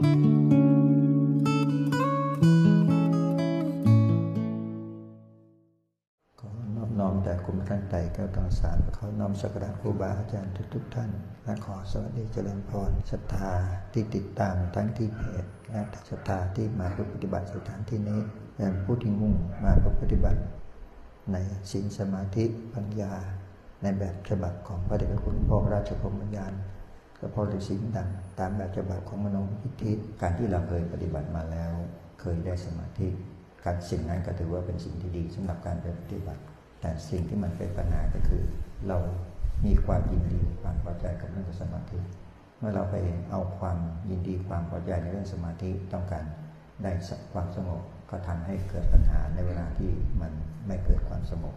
คุณท่านไต่แก้วตองสารขอน้อมสักการะครูบาอาจารย์ทุกๆท่านและขอสวัสดีเจริญพรศรัทธาที่ติดตามทั้งที่เพจและศรัทธาที่มาปฏิบัติสถานที่นี้และผู้ที่มุ่งมาปฏิบัติ ในศีลสมาธิปัญญา ในแบบฉบับของพระเดชพระคุณพ่อราชพรมยาน กับพ่อฤาษีดังตามแบบฉบับของมโนพิธิการที่เราเคยปฏิบัติมาแล้ว เคยได้สมาธิการสิ่งนั้นก็ถือว่าเป็นสิ่งที่ดีสำหรับการปฏิบัติ แต่สิ่งที่มันเป็นปัญหาก็คือ เรามีความยินดีความพอใจกับเรื่องสมาธิ เมื่อเราไปเอาความยินดีความพอใจในเรื่องสมาธิต้องการได้ความสงบก็ทำให้เกิดปัญหาในเวลาที่มันไม่เกิดความสงบ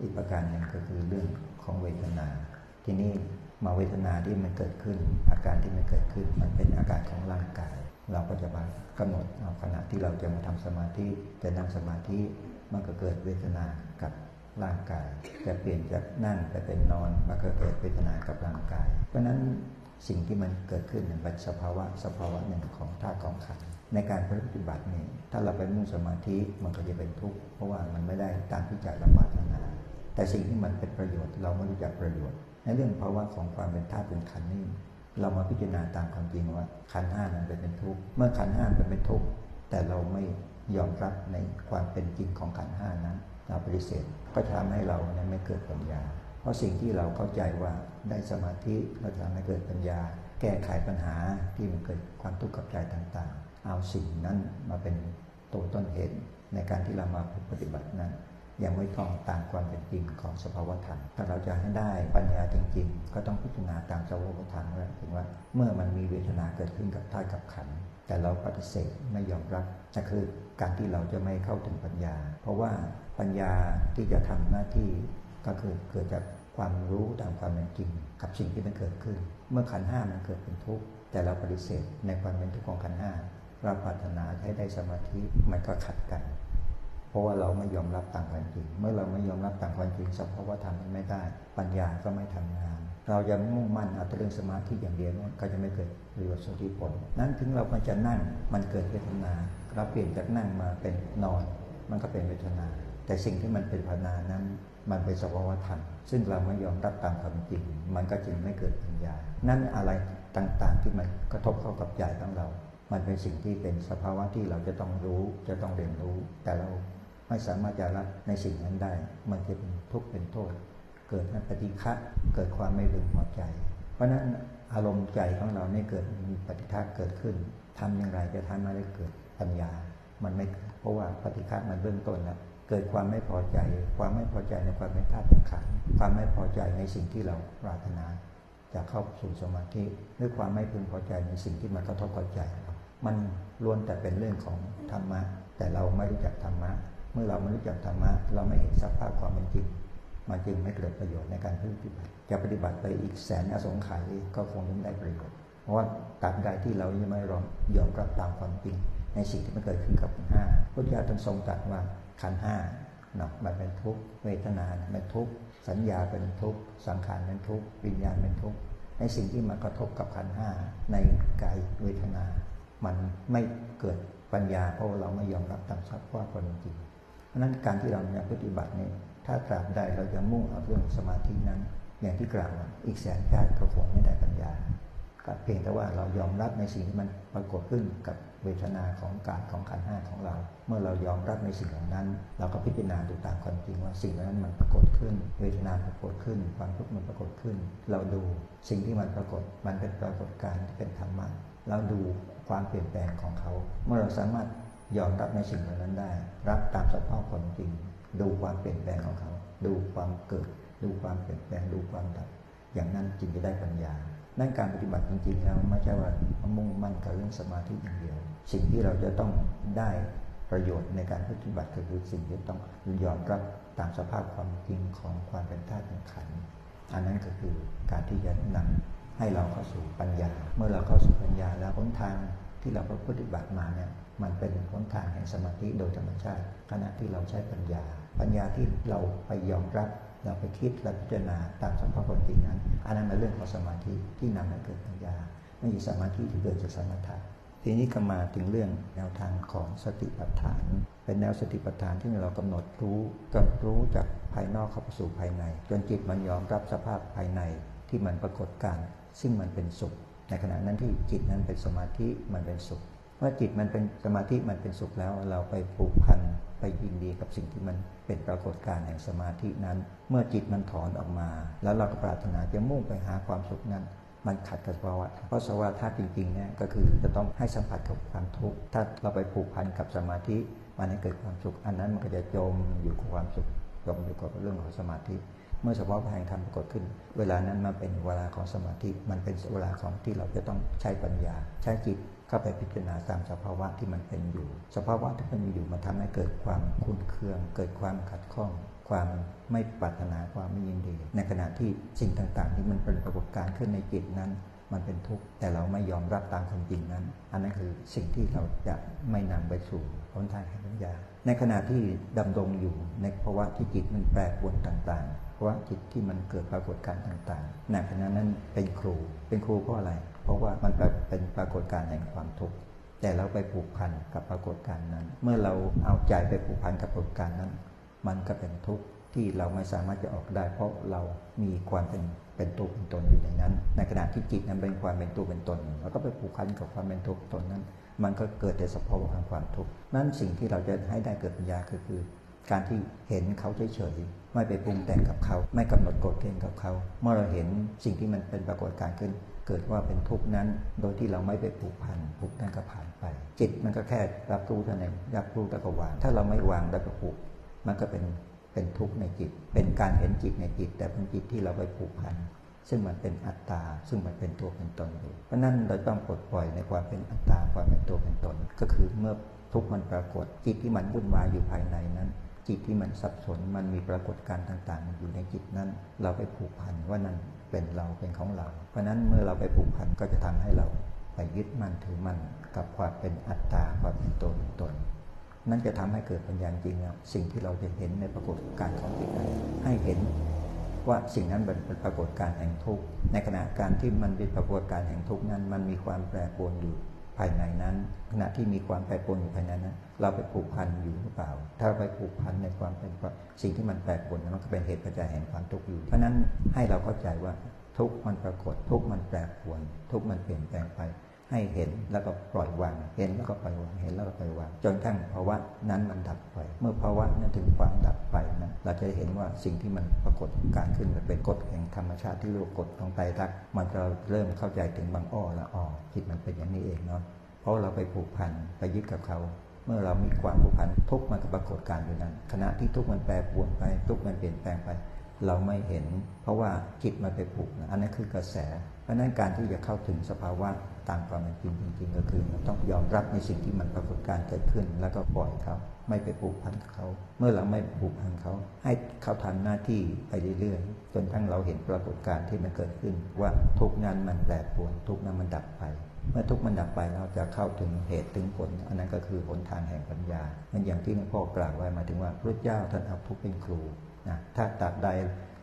อีกประการหนึ่งก็คือเรื่องของเวทนา ที่นี่ มาเวทนาที่มันเกิดขึ้น อาการที่มันเกิดขึ้น มันเป็นอาการของร่างกาย เราก็จะมากำหนดเอาขณะที่เราจะมาทำสมาธิจะนั่งสมาธิมันก็เกิดเวทนากับร่างกาย จะเปลี่ยนจากนั่งไปเป็นนอนมาก็เกิดเวทนากับร่างกาย เพราะนั้นสิ่งที่มันเกิดขึ้นเป็นสภาวะสภาวะหนึ่งของธาตุของขันในการปฏิบัตินี้ถ้าเราไปมุ่งสมาธิมันก็จะเป็นทุกข์เพราะว่ามันไม่ได้ตามที่ใจเราปรารถนา แต่สิ่งที่มันเป็นประโยชน์เราไม่รู้จักประโยชน์ ในเรื่องภาวะของความเป็นธาตุเป็นขันนี่เรามาพิจารณาตามความจริงว่าขันห้านั้นเป็นทุกข์เมื่อขันห้าเป็นทุกข์แต่เราไม่ยอมรับในความเป็นจริงของขันห้านั้นเราปฏิเสธก็ทำให้เราเนี่ยไม่เกิดปัญญา เพราะสิ่งที่เราเข้าใจว่าได้สมาธิเราจะทำให้เกิดปัญญา แก้ไขปัญหาที่มันเกิดความทุกข์กับใจต่างๆ เอาสิ่งนั้นมาเป็นตัวต้นเหตุในการที่เรามาปฏิบัตินั้น ยังไม่ต้องตามความเป็นจริงของสภาวธรรม ถ้าเราจะให้ได้ปัญญาจริง ๆ ก็ต้องพิจารณาตามสภาวธรรมว่าถึงว่าเมื่อมันมีเวทนาเกิดขึ้นกับท่ากับขัน แต่เราปฏิเสธไม่ยอมรับนั่นคือการที่เราจะไม่เข้าถึงปัญญา เพราะว่าปัญญาที่จะทำหน้าที่ก็คือเกิดจากความรู้ตามความเป็นจริง กับสิ่งที่มันเกิดขึ้น เมื่อขันห้ามันเกิดเป็นทุกข์แต่เราปฏิเสธในความเป็นทุกข์ของขันห้าเราปรารถนาให้ได้สมาธิมันก็ขัดกัน ราะว่าเราไม่ยอมรับต่ามความจริง เมื่อเราไม่ยอมรับต่ามความจริงสภาวะธรรมไม่ได้ ปัญญาก็ไม่ทำงาน เราจะมุ่งมั่นเอาแต่เรื่องสมาธิอย่างเดียวก็จะไม่เกิดประโยชน์สุทธิผล นั้นถึงเรามันจะนั่งมันเกิดเวทนาเราเปลี่ยนจากนั่งมาเป็นนอน มันก็เป็นเวทนา แต่สิ่งที่มันเป็นภาวนานั้น มันเป็นสภาวะธรรมซึ่งเราไม่ยอมรับตามความจริง มันก็จึงไม่เกิดปัญญา นั่นอะไรต่างๆที่มันกระทบเข้ากับใจของเรา มันเป็นสิ่งที่เป็นสภาวะที่เราจะต้องรู้จะต้องเรียนรู้แต่เรา ไม่สามารถจะรับในสิ่งนั้นได้ มันจะเป็นทุกข์เป็นโทษ เกิดปฏิฆะเกิดความไม่พึงพอใจ เพราะนั้นอารมณ์ใจของเราไม่เกิดมีปฏิฆะเกิดขึ้นทำอย่างไรจะทำให้เกิดปัญญา มันไม่เพราะว่าปฏิฆะมันเบื้องต้นแล้วเกิดความไม่พอใจ ความไม่พอใจในความเป็นธาตุเป็นขันความไม่พอใจในสิ่งที่เราปรารถนา จะเข้าสู่สมาธิหรือความไม่พึงพอใจในสิ่งที่มันกระทบกับใจ มันล้วนแต่เป็นเรื่องของธรรมะ แต่เราไม่รู้จักธรรมะ มื่อเราไม่รู้จักธรรมะเราไม่เห็นสภาพความเป็นจริง มันจึงไม่เกิดประโยชน์ในการปฏิบัติ จะปฏิบัติไปอีกแสนอสงไขยก็คงไม่ได้ประโยชน์ เพราะว่าตัดใดที่เรายังไม่ยอมรับตามความจริง ในสิ่งที่มันเกิดขึ้นกับขันห้าพุทธเจ้าท่านทรงตรัสว่าขันห้าเนาะมันเป็นทุกข์เวทนาเป็นทุกข์สัญญาเป็นทุกข์สังขารเป็นทุกข์วิญญาณเป็นทุกข์ในสิ่งที่มันกระทบกับขันห้าในกายเวทนา มันไม่เกิดปัญญาเพราะเราไม่ยอมรับตามสภาพความจริง ราะนั้นการที่เราเนี่ยปฏิบัติเนี่ยถ้าตราบใดเราจะมุ่งเอาเรื่องสมาธินั้น อย่างที่กล่าวอีกแสนชาติก็คงไม่ได้ปัญญาเพียงแต่ว่าเรายอมรับในสิ่งที่มันปรากฏขึ้นกับเวทนาของกายของขันห้าของเรา เมื่อเรายอมรับในสิ่งเหล่านั้น เราก็พิจารณาดูตามความจริงว่าสิ่งนั้นมันปรากฏขึ้น เวทนาปรากฏขึ้น ความทุกข์มันปรากฏขึ้น เราดูสิ่งที่มันปรากฏมันเป็นปรากฏการณ์ที่เป็นธรรมะเราดูความเปลี่ยนแปลงของเขา เมื่อเราสามารถ ยอมรับในสิ่งเหล่านั้นได้ รับตามสภาพความจริง ดูความเปลี่ยนแปลงของเขา ดูความเกิด ดูความเปลี่ยนแปลง ดูความดับ อย่างนั้นจึงจะได้ปัญญา นั่นการปฏิบัติจริงๆแล้วไม่ใช่ว่ามุ่งมั่นกับเรื่องสมาธิอย่างเดียว สิ่งที่เราจะต้องได้ประโยชน์ในการปฏิบัติคือสิ่งที่ต้องยอมรับตามสภาพความจริงของความเป็นธาตุเป็นขันธ์อันนั้นก็คือการที่จะนำให้เราเข้าสู่ปัญญา เมื่อเราเข้าสู่ปัญญาแล้วหนทาง ที่เราปฏิบัติมาเนี่ยมันเป็นหนทางแห่งสมาธิโดยธรรมชาติ ขณะที่เราใช้ปัญญา ปัญญาที่เราไปยอมรับเราไปคิดและพิจารณาตามสภาพคนจริงนั้นอันนั้นเป็นเรื่องของสมาธิที่นำให้เกิดปัญญา ไม่ใช่สมาธิที่เกิดจากสมถะทีนี้ก็มาถึงเรื่องแนวทางของสติปัฏฐาน เป็นแนวสติปัฏฐานที่เรากำหนดรู้กำรู้จากภายนอกเข้าไปสู่ภายใน จนจิตมันยอมรับสภาพภายในที่มันปรากฏการซึ่งมันเป็นสุข ในขณะนั้นที่จิตนั้นเป็นสมาธิมันเป็นสุข เมื่อจิตมันเป็นสมาธิมันเป็นสุขแล้ว เราไปผูกพันไปยินดีกับสิ่งที่มันเป็นปรากฏการณ์แห่งสมาธินั้น เมื่อจิตมันถอนออกมา แล้วเราก็ปรารถนาจะมุ่งไปหาความสุขนั้นมันขัดกับสภาวะเพราะสภาวะธาตุจริงๆเนี่ยก็คือจะต้องให้สัมผัสกับความทุกข์ ถ้าเราไปผูกพันกับสมาธิมันให้เกิดความสุข อันนั้นมันก็จะจมอยู่กับความสุข จมอยู่กับเรื่องของสมาธิ เมื่อสภาวะแห่งธรรมปรากฏขึ้น เวลานั้นมันเป็นเวลาของสมาธิมันเป็นเวลาของที่เราจะต้องใช้ปัญญา ใช้จิตเข้าไปพิจารณาตามสภาวะที่มันเป็นอยู่ สภาวะที่มันมีอยู่มันทำให้เกิดความคุ้นเคือง เกิดความขัดข้อง ความไม่ปรารถนาความไม่ยินดี ในขณะที่สิ่งต่างๆ ที่มันเป็นปรากฏการณ์ขึ้นในจิตนั้น มันเป็นทุกข์แต่เราไม่ยอมรับตามความจริงนั้น อันนั้นคือสิ่งที่เราจะไม่นำไปสู่หนทางแห่งปัญญา ในขณะที่ดำรงอยู่ในภาวะที่จิตมันแปรปรวนต่างๆ เพราะจิตที่มันเกิดปรากฏการณ์ต่างๆในขณะนั้นเป็นครู เป็นครูเพราะอะไร เพราะว่ามันเป็นปรากฏการณ์แห่งความทุกข์แต่เราไปผูกพันกับปรากฏการณ์นั้น เมื่อเราเอาใจไปผูกพันกับปรากฏการณ์นั้น มันก็เป็นทุกข์ที่เราไม่สามารถจะออกได้ เพราะเรามีความเป็นเป็นตัวเป็นตนอยู่ในนั้น ในขณะที่จิตนั้นเป็นความเป็นตัวเป็นตนเราก็ไปผูกพันกับความเป็นตัวเป็นตนนั้น มันก็เกิดแต่สภาวะของความทุกข์นั่นสิ่งที่เราจะให้ได้เกิดปัญญาคือคือ การที่เห็นเขาเฉยๆไม่ไปปรุงแต่งกับเขา ไม่กำหนดกฎเกณฑ์กับเขา เมื่อเราเห็นสิ่งที่มันเป็นปรากฏการณ์ขึ้น เกิดว่าเป็นทุกข์นั้น โดยที่เราไม่ไปผูกพันผูกนั่นก็ผ่านไป จิตมันก็แค่รับรู้เท่านั้นรับรู้แล้วก็วาง ถ้าเราไม่วางแล้วก็ผูก มันก็เป็นเป็นทุกข์ในจิต เป็นการเห็นจิตในจิต แต่เป็นจิตที่เราไปผูกพันซึ่งมันเป็นอัตตา ซึ่งมันเป็นตัวเป็นตนอยู่ เพราะนั้นเราต้องปลดปล่อยในความเป็นอัตตาความเป็นตัวเป็นตน ก็คือเมื่อทุกข์มันปรากฏจิตที่มันวุ่นวายอยู่ภายในนั้น จิตที่มันสับสนมันมีปรากฏการณ์ต่างๆ อยู่ในจิตนั้น เราไปผูกพันว่านั่นเป็นเราเป็นของเรา เพราะนั้นเมื่อเราไปผูกพันก็จะทำให้เราไปยึดมั่นถือมั่นกับความเป็นอัตตาความเป็นตัวเป็นตน นั่นจะทำให้เกิดปัญญาจริงแล้วสิ่งที่เราจะเห็นในปรากฏการณ์ของจิตนั้นให้เห็นว่าสิ่งนั้นเป็นปรากฏการณ์แห่งทุกข์ในขณะการที่มันเป็นปรากฏการณ์แห่งทุกข์นั้น มันมีความแปรปรวนอยู่ ภายในนั้น ขณะที่มีความแปรปรวนอยู่ภายในนั้น เราไปผูกพันอยู่หรือเปล่า ถ้าไปผูกพันในความเป็นสิ่งที่มันแปรปรวนมันก็เป็นเหตุปัจจัยแห่งความทุกข์อยู่ เพราะนั้นให้เราเข้าใจว่าทุกข์มันปรากฏ ทุกข์มันแปรปรวน ทุกข์มันเปลี่ยนแปลงไป ให้เห็นแล้วก็ปล่อยวาง เห็นแล้วก็ปล่อยวาง เห็นแล้วก็ปล่อยวาง จนทั้งภาวะนั้นมันดับไป เมื่อภาวะนั้นถึงความดับไปนะเราจะเห็นว่าสิ่งที่มันปรากฏการขึ้นมันเป็นกฎแห่งธรรมชาติที่เรียกกฎของไตรลักษณ์มันจะเริ่มเข้าใจถึงบางอ้อละอ้อจิตมันเป็นอย่างนี้เองเนาะ เพราะเราไปผูกพันไปยึดกับเขาเมื่อเรามีความผูกพันทุกมันก็ปรากฏการอยู่นั้น ขณะที่ทุกมันแปรปรวนไป ทุกมันเปลี่ยนแปลงไป เราไม่เห็น เพราะว่าจิตมันไปผูกนะอันนั้นคือกระแส เพราะนั้นการที่จะเข้าถึงสภาวะ ตามความเป็นจริงจริง ๆ ก็คือเราต้องยอมรับในสิ่งที่มันปรากฏการเกิดขึ้น แล้วก็ปล่อยเขาไม่ไปผูกพันเขา เมื่อเราไม่ผูกพันเขา ให้เขาทำหน้าที่ไปเรื่อยๆจนทั้งเราเห็นปรากฏการณ์ที่มันเกิดขึ้น ว่าทุกนั้นมันแปรปรวน ทุกนั้นมันดับไป เมื่อทุกมันดับไปเราจะเข้าถึงเหตุถึงผล อันนั้นก็คือหนทางแห่งปัญญามันอย่างที่หลวงพ่อกล่าวไว้มาถึงว่าพระเจ้าท่านเอาทุกเป็นครูนะถ้าตัดใด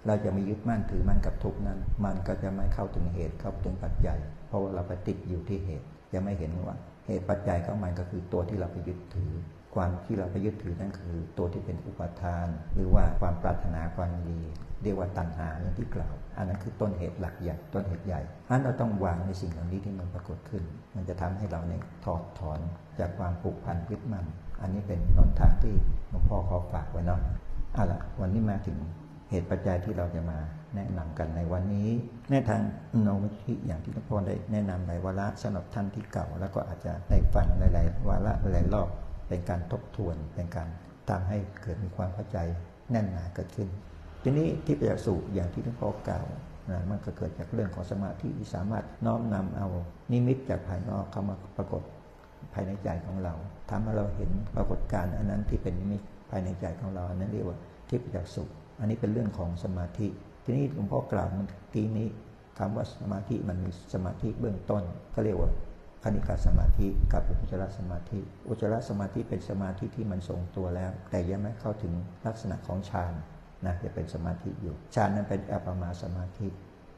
เราจะไม่ยึดมั่นถือมั่นกับทุกนั้น มันก็จะไม่เข้าถึงเหตุเข้าถึงปัจจัย ราะว่าเราไปติดอยู่ที่เหตุจะไม่เห็นว่า เหตุปัจจัยของมันก็คือตัวที่เราไปยึดถือ ความที่เราไปยึดถือนั่นคือ ตัวที่เป็นอุปทาน หรือว่าความปรารถนาความดีเรียกว่าตัณหาอย่างที่กล่าว อันนั้นคือต้นเหตุหลักใหญ่ต้นเหตุใหญ่อันเราต้องวางในสิ่งเหล่านี้ที่มันปรากฏขึ้น มันจะทำให้เราเนี่ยถอดถอนจากความผูกพันยึดมั่นอันนี้เป็นหนทางที่หลวงพ่อขอฝากไว้เนาะเอาล่ะวันนี้มาถึง เหตุปัจจัยที่เราจะมาแนะนำกันในวันนี้ในทางโนมิธิอย่างที่หลวงพ่อได้แนะนำในวาระสำหรับท่านที่เก่า แล้วก็อาจจะได้ฟังหลายๆวาระหลายรอบเป็นการทบทวนเป็นการทำให้เกิดมีความเข้าใจแน่นหนาเกิดขึ้น ทีนี้ที่ประจักษ์สุอย่างที่หลวงพ่อกล่าวนะมันก็เกิดจากเรื่องของสมาธิที่สามารถน้อมนำเอานิมิตจากภายนอกเข้ามาปรากฏภายในใจของเราทำให้เราเห็นปรากฏการณ์อันนั้นที่เป็นนิมิตภายในใจของเราอันนั้นเรียกว่าทิพยจักษุ อันนี้เป็นเรื่องของสมาธิ ทีนี้หลวงพ่อกล่าวเมื่อกี้นี้คำว่าสมาธิมันมีสมาธิเบื้องต้นก็เรียกว่าคณิกาสมาธิกับอุจจารสมาธิ อุจจารสมาธิเป็นสมาธิที่มันทรงตัวแล้ว แต่ยังไม่เข้าถึงลักษณะของฌานนะจะเป็นสมาธิอยู่ฌานนั้นเป็นอัปปมาสมาธิ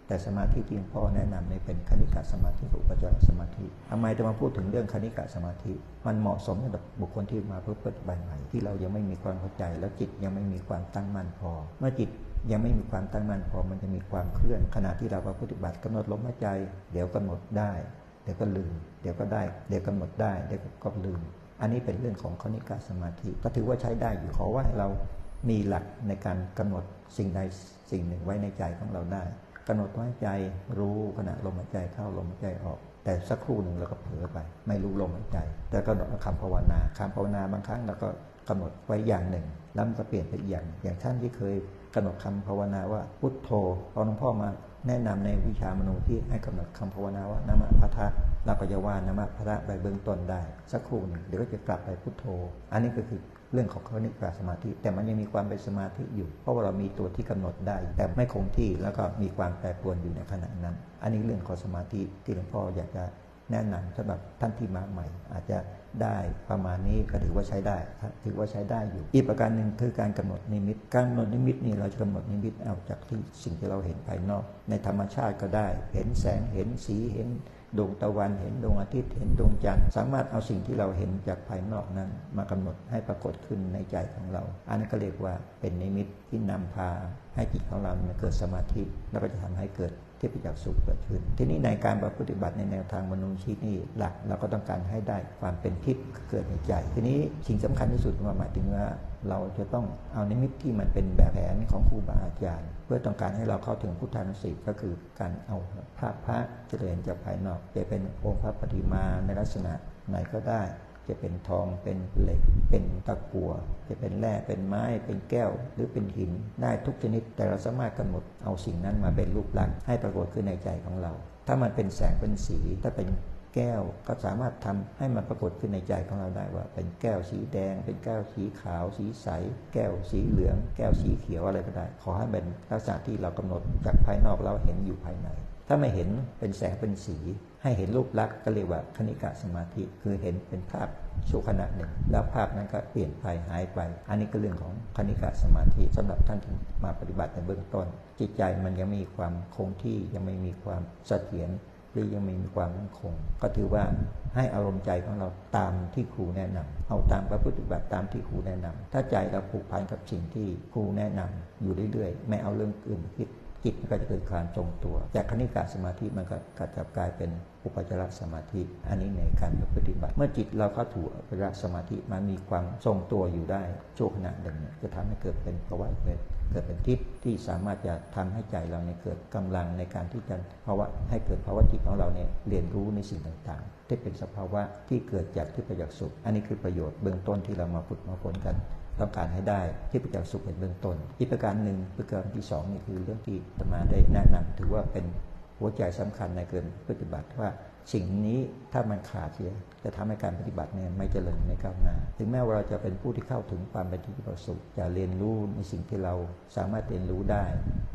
แต่สมาธิที่พ่อแนะนำในเป็นคณิกะสมาธิอุปจารสมาธิทำไมจะมาพูดถึงเรื่องคณิกะสมาธิ มันเหมาะสมสำหรับบุคคลที่มาเพื่อปฏิบัติใหม่ที่เรายังไม่มีความเข้าใจ แล้วจิตยังไม่มีความตั้งมั่นพอ เมื่อจิตยังไม่มีความตั้งมั่นพอมันจะมีความเคลื่อน ขณะที่เราปฏิบัติกำหนดลมหายใจ เดี๋ยวกำหนดได้เดี๋ยวก็ลืม เดี๋ยวก็ได้ เดี๋ยวกำหนดได้เดี๋ยวก็ลืม อันนี้เป็นเรื่องของคณิกาสมาธิ ก็ถือว่าใช้ได้อยู่ขอว่าเรามีหลักในการกำหนดสิ่งใดสิ่งหนึ่งไว้ในใจของเราได้ กำหนดหายใจรู้ขณะลมหายใจเข้าลมหายใจออก แต่สักครู่หนึ่งเราก็เผลอไป ไม่รู้ลมหายใจ แต่ก็คำภาวนาคำภาวนาบางครั้งเราก็กำหนดไว้อย่างหนึ่งแล้วมันก็เปลี่ยนไปอีกอย่าง อย่างท่านที่เคยกำหนดคำภาวนาว่าพุทโธพอหลวงพ่อมาแนะนำในวิชามโนที่ให้กำหนดคำภาวนาว่านามะพัทะเราก็จะว่านามะพัทะไปเบื้องต้นได้ สักครู่หนึ่งเดี๋ยวก็จะกลับไปพุทโธ อันนี้ก็คือ เรื่องของคณิกาสมาธิ แต่มันยังมีความเป็นสมาธิอยู่ เพราะว่าเรามีตัวที่กำหนดได้ แต่ไม่คงที่แล้วก็มีความแปรปรวนอยู่ในขณะนั้น อันนี้เรื่องของสมาธิที่หลวงพ่ออยากจะแนะนำสำหรับท่านที่มาใหม่ อาจจะได้ประมาณนี้ก็ถือว่าใช้ได้ ถือว่าใช้ได้อยู่ อีกประการหนึ่งคือการกำหนดนิมิต การกำหนดนิมิตนี่เราจะกำหนดนิมิตเอาจากที่สิ่งที่เราเห็นภายนอก ในธรรมชาติก็ได้ เห็นแสงเห็นสีเห็น ดวงตะวันเห็นดวงอาทิตย์เห็นดวงจันทร์สามารถเอาสิ่งที่เราเห็นจากภายนอกนั้น มากำหนดให้ปรากฏขึ้นในใจของเรา อันนั้นก็เรียกว่าเป็นนิมิตที่นำพาให้จิตของเราเกิดสมาธิแล้วก็จะทำให้เกิดที่ประจักษ์สุขเกิดขึ้น ทีนี้ในการปฏิบัติในแนวทางมโนมยิทธินี่หลักเราก็ต้องการให้ได้ความเป็นทิพย์เกิดในใจ ทีนี้สิ่งสำคัญที่สุดว่าหมายถึงว่า เราจะต้องเอานิมิตที่มันเป็นแบบแผนของครูบาอาจารย์ เพื่อต้องการให้เราเข้าถึงพุทธานุสติก็คือการเอาภาพพระเจริญจากภายนอก จะเป็นองค์พระปฏิมาในลักษณะไหนก็ได้ จะเป็นทองเป็นเหล็ก เป็นตะกั่วจะเป็นแร่เป็นไม้ เป็นแก้ว หรือเป็นหินได้ทุกชนิด แต่เราสามารถกำหนดเอาสิ่งนั้นมาเป็นรูปลักษณ์ให้ปรากฏขึ้นในใจของเรา ถ้ามันเป็นแสงเป็นสีถ้าเป็น แก้วก็สามารถทำให้มันปรากฏขึ้นในใจของเราได้ว่า เป็นแก้วสีแดง เป็นแก้วสีขาว สีใส แก้วสีเหลือง แก้วสีเขียวอะไรก็ได้ ขอให้เป็นลักษณะที่เรากำหนดจากภายนอกเราเห็นอยู่ภายใน ถ้าไม่เห็นเป็นแสงเป็นสี ให้เห็นรูปลักษณ์ก็เรียกว่าคณิกะสมาธิ คือเห็นเป็นภาพชั่วขณะหนึ่ง แล้วภาพนั้นก็เปลี่ยนไปหายไป อันนี้ก็เรื่องของคณิกะสมาธิสำหรับท่านที่มาปฏิบัติในเบื้องต้น จิตใจมันยังมีความคงที่ยังไม่มีความเสถียร หรือยังไม่มีความมั่นคง ก็ถือว่าให้อารมณ์ใจของเราตามที่ครูแนะนำเอาตามพระพุทธบัติตามที่ครูแนะนำถ้าใจเราผูกพันกับสิ่งที่ครูแนะนำอยู่เรื่อยๆ ไม่เอาเรื่องอื่นคิดจิตก็จะเกิดการทรงตัว จากคณิกาสมาธิมันก็กลับกลายเป็นอุปจารสมาธิ อันนี้ในการปฏิบัติ เมื่อจิตเราเข้าถูอุปจารสมาธิมันมีความทรงตัวอยู่ได้ชั่วขณะหนึ่งจะทำให้เกิดเป็นภาวะเเกิดเป็นทิพย์ที่สามารถจะทำให้ใจเราเนี่ยเกิดกำลังในการที่จะภาวะให้เกิดภาวะจิตของเราเนี่ยเรียนรู้ในสิ่งต่างๆ ที่เป็นสภาวะที่เกิดจากที่ประยักษ์สุข อันนี้คือประโยชน์เบื้องต้นที่เรามาฝึกมาฝนกัน ต้องการให้ได้ที่ประจักษ์สุขเป็นเบื้องต้น อีกประการหนึ่งประการที่สองนี่คือเรื่องที่ตมาได้แนะนำถือว่าเป็นหัวใจสำคัญในเกินปฏิบัติว่า สิ่งนี้ถ้ามันขาดเสียจะทำให้การปฏิบัติเนี่ยไม่เจริญไม่ก้าวหน้า ถึงแม้ว่าเราจะเป็นผู้ที่เข้าถึงความเป็นที่ประสบจะเรียนรู้ในสิ่งที่เราสามารถเรียนรู้ได้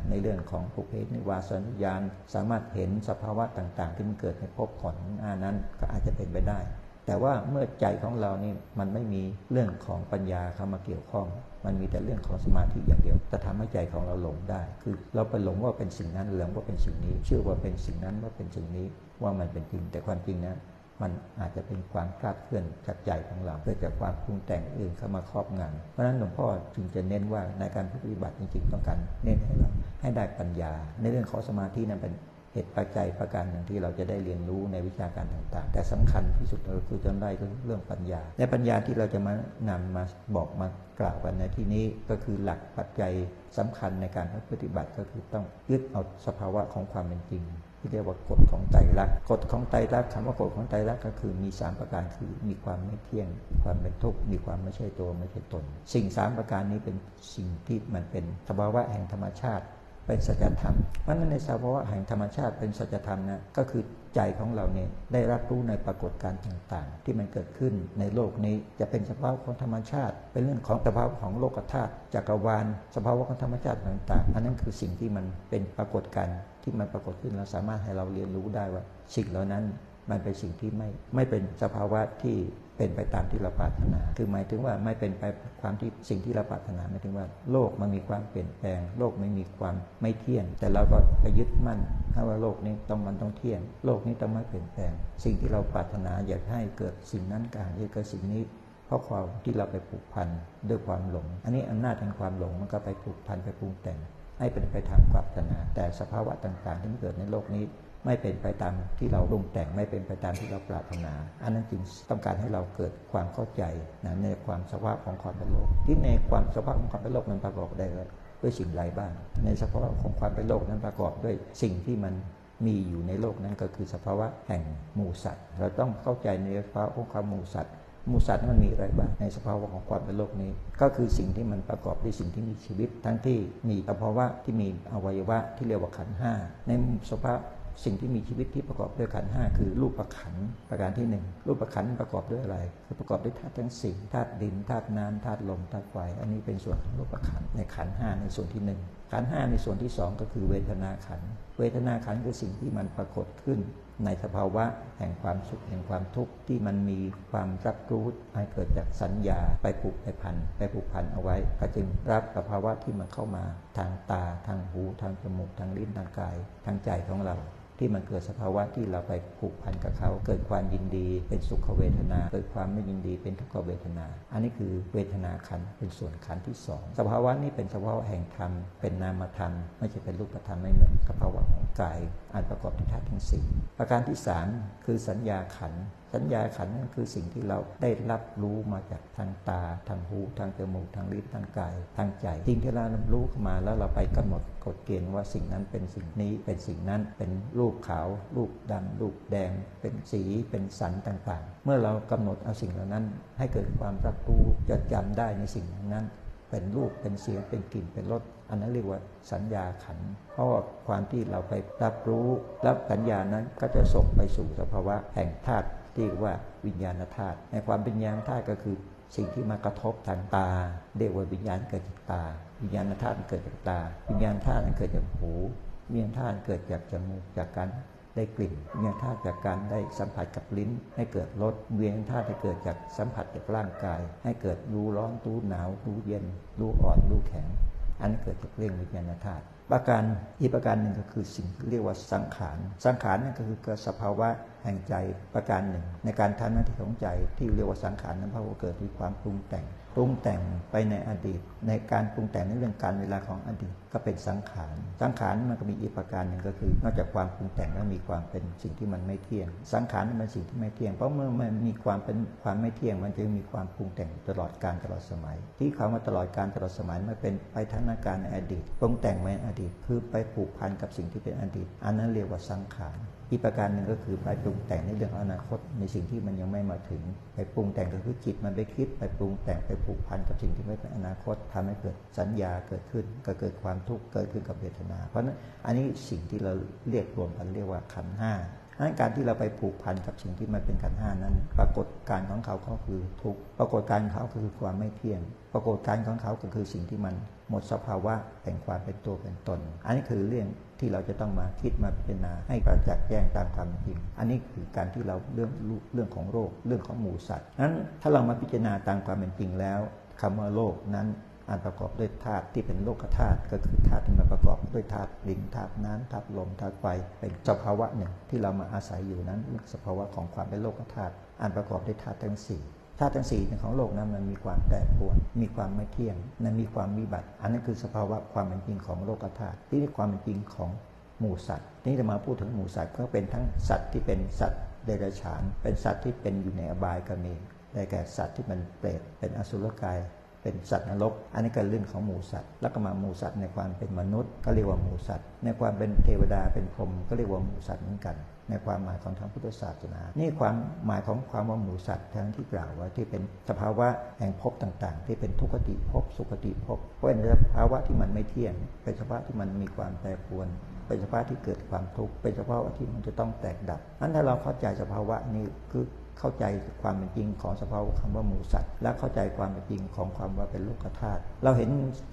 ในเรื่องของภุเพนิวาสนุญาณสามารถเห็นสภาวะต่างๆ ที่มันเกิดในภพก่อนหน้านั้นก็อาจจะเป็นไปได้ แต่ว่าเมื่อใจของเรานี่มันไม่มีเรื่องของปัญญาเข้ามาเกี่ยวข้อง มันมีแต่เรื่องของสมาธิอย่างเดียวจะทำให้ใจของเราหลงได้ คือเราไปหลงว่าเป็นสิ่งนั้นหลงว่าเป็นสิ่งนี้ เชื่อว่าเป็นสิ่งนั้นว่าเป็นสิ่งนี้ ว่ามันเป็นจริง แต่ความจริงนะมันอาจจะเป็นความคลาดเคลื่อนจากใจของเราเกิดจากความปรุงแต่งอื่นเข้ามาครอบงำเพราะฉะนั้นหลวงพ่อจึงจะเน้นว่าในการปฏิบัติจริงๆต้องการเน้นให้เราให้ได้ปัญญา ในเรื่องของสมาธินั้นเป็นเหตุปัจจัยประการหนึ่งที่เราจะได้เรียนรู้ในวิชาการต่างๆ แต่สำคัญที่สุดก็คือจนได้เรื่องปัญญา และปัญญาที่เราจะมานำมาบอกมากล่าวกันในที่นี้ก็คือหลักปัจจัยสำคัญในการปฏิบัติก็คือต้องยึดเอาสภาวะของความเป็นจริง ที่เรียกว่ากฎของไตรลักษณ์กฎของไตรลักษณ์คำว่ากฎของไตรลักษณ์ก็คือมี 3 ประการคือมีความไม่เที่ยง ความเป็นทุกข์มีความไม่ใช่ตัวไม่ใช่ตน สิ่ง 3 ประการนี้เป็นสิ่งที่มันเป็นสภาวะแห่งธรรมชาติ เป็นสัจธรรม เพราะนั้นในสภาวะแห่งธรรมชาติเป็นสัจธรรมนะก็คือใจของเราเนี่ยได้รับรู้ในปรากฏการณ์ต่างๆ ที่มันเกิดขึ้นในโลกนี้จะเป็นสภาวะของธรรมชาติ เป็นเรื่องของสภาวะของโลกธาตุจักรวาล สภาวะของธรรมชาติต่างๆ อันนั้นคือสิ่งที่มันเป็นปรากฏการณ์ที่มันปรากฏขึ้นเราสามารถให้เราเรียนรู้ได้ว่า สิ่งเหล่านั้นมันเป็นสิ่งที่ไม่ไม่เป็นสภาวะที่ เป็นไปตามที่เราปรารถนา คือหมายถึงว่าไม่เป็นไปความที่สิ่งที่เราปรารถนาหมายถึงว่า โลกมันมีความเปลี่ยนแปลง โลกไม่มีความไม่เที่ยง แต่เราก็ไปยึดมั่นถ้าว่าโลกนี้ต้องมันต้องเที่ยง โลกนี้ต้องไม่เปลี่ยนแปลง สิ่งที่เราปรารถนาอยากให้เกิดสิ่งนั้นการที่เกิดสิ่งนี้เพราะความที่เราไปผูกพันด้วยความหลง อันนี้อำนาจแห่งความหลงมันก็ไปผูกพันไปปรุงแต่ง ให้เป็นไปทางปรารถนา แต่สภาวะต่างๆที่เกิดในโลกนี้ ไม่เป็นไปตามที่เราลงแต่งไม่เป็นไปตามที่เราปรารถนา อันนั้นจึงต้องการให้เราเกิดความเข้าใจนะในความสภาพของความเป็นโลก ที่ในความสภาพของความเป็นโลกนั้นประกอบได้ด้วยสิ่งไรบ้าง ในสภาวะของความเป็นโลกนั้นประกอบด้วยสิ่งที่มันมีอยู่ในโลกนั้นก็คือสภาวะแห่งหมู่สัตว์ เราต้องเข้าใจในสภาวะของความหมู่สัตว์มูสัตว์มันมีอะไรบ้างในสภาวะของความเป็นโลกนี้ ก็คือสิ่งที่มันประกอบด้วยสิ่งที่มีชีวิต ทั้งที่มีสภาวะที่มีอวัยวะที่เรียกว่าขันห้าในสภาพ สิ่งที่มีชีวิตที่ประกอบด้วยขันห้าคือรูปประขันประการที่หนึ่งรูปประขันประกอบด้วยอะไร คือประกอบด้วยธาตุทั้งสี่ธาตุดินธาตุน้ำธาตุลมธาตุไฟอันนี้เป็นส่วนของรูปประขันในขันห้าในส่วนที่หนึ่งขันห้าในส่วนที่สองก็คือเวทนาขัน เวทนาขันคือสิ่งที่มันปรากฏขึ้น ในสภาวะแห่งความสุขแห่งความทุกข์ที่มันมีความรับรู้ให้เกิดจากสัญญาไปผูกไปพันไปผูกพันเอาไว้ก็จึงรับสภาวะที่มันเข้ามาทางตาทางหูทางจมูกทางลิ้นทางกาย ทางใจของเรา ที่มันเกิดสภาวะที่เราไปผูกพันกับเขา เกิดความยินดี เป็นสุขเวทนา เกิดความไม่ยินดีเป็นทุกขเวทนา อันนี้คือเวทนาขันเป็นส่วนขันที่สองสภาวะนี้เป็นสภาวะแห่งธรรมเป็นนามธรรม ไม่ใช่เป็นรูปธรรมไม่เหมือนสภาวะของกาย อันประกอบด้วยธาตุทั้งสี่ประการที่สามคือสัญญาขัน สัญญาขันนั่นคือสิ่งที่เราได้รับรู้มาจากทางตา ทางหู ทางจมูก ทางลิ้น ทางกาย ทางใจสิ่งที่เรารับรู้เข้ามาแล้วเราไปกำหนดกฎเกณฑ์ว่าสิ่งนั้นเป็นสิ่งนี้เป็นสิ่งนั้นเป็นรูปขาว รูปดำรูปแดง เป็นสีเป็นสันต่างๆ เมื่อเรากำหนดเอาสิ่งเหล่านั้น ให้เกิดความรับรู้จดจำได้ในสิ่งนั้น เป็นรูปเป็นเสียงเป็นกลิ่นเป็นรส อันนั้นเรียกว่าสัญญาขัน เพราะความที่เราไปรับรู้ รับสัญญานั้นก็จะส่งไปสู่สภาวะแห่งธาตุที่ว่าวิญญาณธาตุในความเป็นญาณธาตุก็คือสิ่งที่มากระทบทางตาเรียกว่าวิญญาณเกิดจากตา วิญญาณธาตุเกิดจากตา วิญญาณธาตุเกิดจากหูวิญญาณธาตุเกิดจากจมูกจากการได้กลิ่นวิญญาณธาตุจากการได้สัมผัสกับลิ้น ให้เกิดรสวิญญาณธาตุให้เกิดจากสัมผัสจากร่างกาย ให้เกิดรู้ร้อนรู้หนาวรู้เย็นรู้อ่อนรู้แข็ง อันเกิดจากเรื่องวิญญาณธาตุประการอีกประการหนึ่งก็คือสิ่งที่เรียกว่าสังขาร สังขารนั่นก็คือสภาวะแห่งใจประการหนึ่ง ในการทำหน้าที่ของใจที่เรียกว่าสังขารนั้นเพราะว่าเกิดด้วยความปรุงแต่งปรุงแต่งไปในอดีต ในการปรุงแต่งในเรื่องการเวลาของอดีต ก็เป็นสังขาร สังขารมันก็มีอีกประการหนึ่งก็คือ นอกจากความปรุงแต่งแล้วมีความเป็นสิ่งที่มันไม่เที่ยง สังขารมันเป็นสิ่งที่ไม่เที่ยง เพราะเมื่อมันมีความเป็นความไม่เที่ยง มันจะมีความปรุงแต่งตลอดการตลอดสมัย ที่เขามาตลอดการตลอดสมัยมันเป็นไปทัศการในอดีต ปรุงแต่งในอดีต คือไปผูกพันกับสิ่งที่เป็นอดีต อันนั้นเรียกว่าสังขารอีกประการหนึ่งก็คือไปปรุงแต่งในเรื่องอนาคตในสิ่งที่มันยังไม่มาถึง ไปปรุงแต่งก็คือจิตมันไปคิด ไปปรุงแต่งไปผูกพันกับสิ่งที่ไม่เป็นอนาคตทำให้เกิดสัญญาเกิดขึ้นก็เกิดความทุกข์เกิดขึ้นกับเวทนา เพราะนั้นอันนี้สิ่งที่เราเรียกรวมกันเรียกว่าขันห้าดังนั้นการที่เราไปผูกพันกับสิ่งที่มันเป็นขันห้านั้น ปรากฏการของเขาก็คือทุกปรากฏการของเขาคือความไม่เที่ยง ปรากฏการของเขาก็คือสิ่งที่มันหมดสภาวะแห่งความเป็นตัวเป็นตน อันนี้คือเรื่องที่เราจะต้องมาคิดมาพิจารณาให้ประจักษ์แจ้งตามความจริง อันนี้คือการที่เราเรื่องเรื่องของโรคเรื่องของหมูสัตว์นั้นถ้าเรามาพิจารณาตามความเป็นจริงแล้วคำว่าโลกนั้น อันประกอบด้วยธาตุที่เป็นโลกธาตุก็คือธาตุที่มันประกอบด้วยธาตุดินธาตุน้ำธาตุลมธาตุไฟเป็นสภาวะหนึ่งที่เรามาอาศัยอยู่นั้นสภาวะของความเป็นโลกธาตุอันประกอบด้วยธาตุทั้งสี่ธาตุทั้งสี่ของโลกนั้นมันมีความแปรปรวน มีความไม่เที่ยงนั้นมีความวิบัติ อันนั้นคือสภาวะความเป็นจริงของโลกธาตุที่นี่ความเป็นจริงของหมู่สัตว์นี่จะมาพูดถึงหมู่สัตว์ก็เป็นทั้งสัตว์ที่เป็นสัตว์เดรัจฉาน เป็นสัตว์ที่เป็นอยู่ในอบายก็มีได้แก่สัตว์ที่มันเปรตเป็นอสุรกาย เป็นสัตว์นรก อันนี้ก็เรื่องของหมูสัตว์ แล้วก็มาหมูสัตว์ในความเป็นมนุษย์ ก็เรียกว่าหมูสัตว์ ในความเป็นเทวดาเป็นพรหมก็เรียกว่าหมูสัตว์เหมือนกัน ในความหมายของทางพุทธศาสนา นี่ความหมายของความว่าหมูสัตว์ทั้งที่กล่าวว่าที่เป็นสภาวะแห่งภพต่างๆ ที่เป็นทุกขติภพสุขติภพเพราะเป็นสภาวะที่มันไม่เที่ยง เป็นสภาวะที่มันมีความแปรปรวนเป็นสภาวะที่เกิดความทุกข์ เป็นสภาวะที่มันจะต้องแตกดับนั้นถ้าเราเข้าใจสภาวะนี้คือเข้าใจความเป็นจริงของสภาวะคำว่าหมูสัตว์ และเข้าใจความเป็นจริงของความว่าเป็นโลกธาตุเราเห็น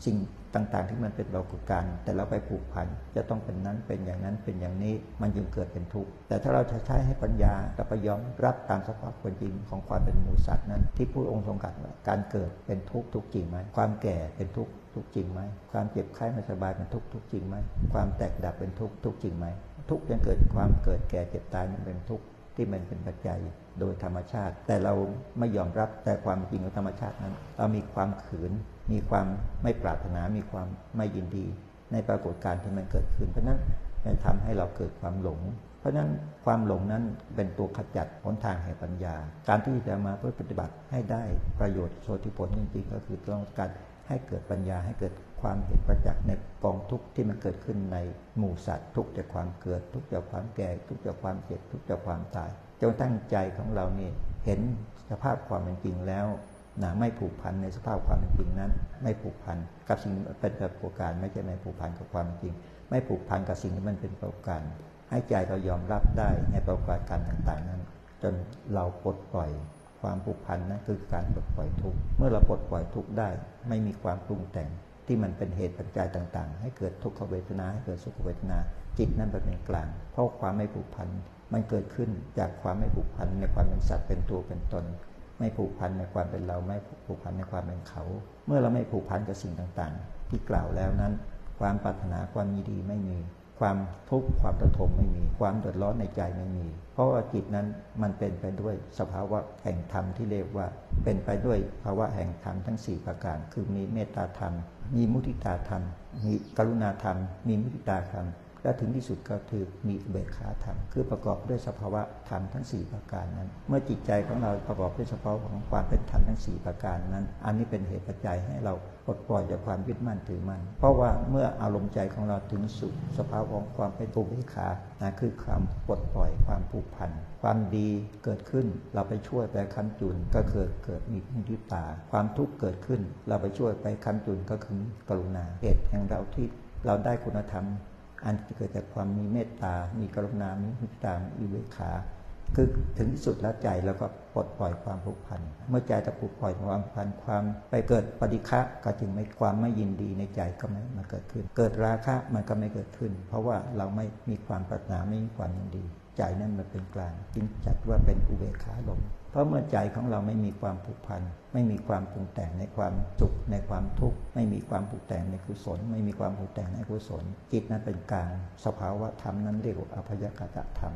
สิ่งต่างๆ ที่มันเป็นปรากฏการณ์แต่เราไปผูกพันจะต้องเป็นนั้นเป็นอย่างนั้นเป็นอย่างนี้มันจึงเกิดเป็นทุกข์แต่ถ้าเราใช้ให้ปัญญากับปยอมรับตามสภาพความจริงของความเป็นหมูสัตว์นั้น ที่ผู้องค์ทรงกัดว่าการเกิดเป็นทุกข์ทุกจริงไหมความแก่เป็นทุกข์ทุกจริงไหมความเจ็บไข้ไม่สบายเป็นทุกข์ทุกจริงไหมความแตกดับเป็นทุกข์ทุกจริงไหมทุกยังเกิดความเกิดแก่เจ็บตายมันเป็นทุกข์ที่มันเป็นปัจจัย โดยธรรมชาติ แต่เราไม่ยอมรับแต่ความจริงของธรรมชาตินั้น เรามีความขืน มีความไม่ปรารถนา มีความไม่ยินดี ในปรากฏการณ์ที่มันเกิดขึ้น เพราะนั้นมันทำให้เราเกิดความหลง เพราะนั้นความหลงนั้นเป็นตัวขจัดหนทางแห่งปัญญา การที่จะมาเพื่อปฏิบัติให้ได้ประโยชน์โสติผลจริงๆ ก็คือต้องการให้เกิดปัญญาให้เกิดความเห็นประจักษ์ในกองทุกข์ที่มันเกิดขึ้นในหมู่สัตว์ ทุกจากความเกิด ทุกจากความแก่ ทุกจากความเจ็บทุกจากความตาย จงตั้งใจของเรานี่เห็นสภาพความเป็นจริงแล้วนะไม่ผูกพันในสภาพความเป็นจริงนั้น ไม่ผูกพันกับสิ่งเป็นปรากฏการไม่ใช่ไม่ผูกพันกับความจริง ไม่ผูกพันกับสิ่งที่มันเป็นปรากฏการให้ใจเรายอมรับได้ในปรากฏการต่างๆนั้น จนเราปลดปล่อยความผูกพันนั้นคือการปลดปล่อยทุกข์เมื่อเราปลดปล่อยทุกข์ได้ ไม่มีความปรุงแต่งที่มันเป็นเหตุปัจจัยต่าง ๆ ให้เกิดทุกขเวทนาให้เกิดสุขเวทนาจิตนั้นเป็นกลาง เพราะความไม่ผูกพัน มันเกิดขึ้นจากความไม่ผูกพันในความเป็นสัตว์เป็นตัวเป็นตน ไม่ผูกพันในความเป็นเราไม่ผูกพันในความเป็นเขา เมื่อเราไม่ผูกพันกับสิ่งต่างๆ ที่กล่าวแล้วนั้น ความปรารถนาความยินดีไม่มี ความทุกข์ความระทมไม่มี ความเดือดร้อนในใจไม่มี เพราะว่าจิตนั้นมันเป็นไปด้วยสภาวะแห่งธรรมที่เรียกว่า เป็นไปด้วยภาวะแห่งธรรมทั้ง 4 ประการ คือมีเมตตาธรรม มีมุทิตาธรรม มีกรุณาธรรม มีมุทิตาธรรม และถึงที่สุดก็คือมีเบกขาธรรมคือประกอบด้วยสภาวะธรรมทั้ง 4 ประการนั้น เมื่อจิตใจของเราประกอบด้วยสภาวะของความเป็นธรรมทั้ง 4 ประการนั้น อันนี้เป็นเหตุปัจจัยให้เราปลดปล่อยจากความยึดมั่นถือมั่นเพราะว่าเมื่ออารมณ์ใจของเราถึงสุดสภาวะของความเป็นปุเบกขานะคือความปลดปล่อยความผูกพันความดีเกิดขึ้นเราไปช่วยไปคันจุนก็เกิดเกิดมีมุทิตา ความทุกข์เกิดขึ้น เราไปช่วยไปคันจุนก็คือกรุณาเหตุแห่งเราที่เราได้คุณธรรม อันเกิดจากความมีเมตตา มีกรุณา มีมุตตามีเวขา คือถึงที่สุดแล้วใจแล้วก็ปลดปล่อยความผูกพัน เมื่อใจจะปลดปล่อยความพันความไปเกิดปฏิฆะก็จึงไม่ความไม่ยินดีในใจก็ไม่มาเกิดขึ้น เกิดราคะมันก็ไม่เกิดขึ้น เพราะว่าเราไม่มีความปรารถนาไม่มีความยินดี ใจนั้นมันเป็นกลางจึงจัดว่าเป็นอุเบกขาลม เพราะเมื่อใจของเราไม่มีความผูกพัน ไม่มีความปรุงแต่งในความสุขในความทุกข์ ไม่มีความปรุงแต่งในกุศล ไม่มีความปรุงแต่งในกุศล จิตนั้นเป็นกลางสภาวะธรรมนั้นเรียกว่าอภยกตธรรม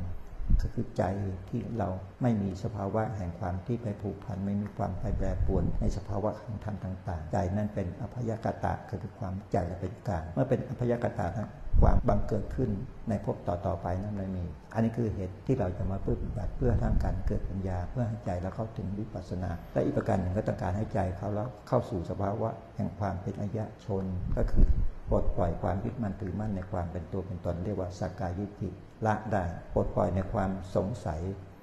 ก็คือใจที่เราไม่มีสภาวะแห่งความที่ไปผูกพันไม่มีความไปแปรปรวนในสภาวะของธรรมต่าง ๆ ใจนั้นเป็นอภยกตะคือความใจเป็นกลางเมื่อเป็นอภยกตะนั้น ความบังเกิดขึ้นในภพต่อ ๆ ไปนั้นไม่มี อันนี้คือเหตุที่เราจะมาปฏิบัติเพื่อทางการเกิดปัญญา เพื่อให้ใจเราเข้าถึงวิปัสสนา และอีกประการหนึ่งก็ต้องการให้ใจเขาแล้วเข้าสู่สภาวะแห่งความเป็นอายะชนก็คือปลดปล่อยความยึดมั่นถือมั่นในความเป็นตัวเป็นตนเรียกว่าสักกายิจิละได้ปลดปล่อยในความสงสัย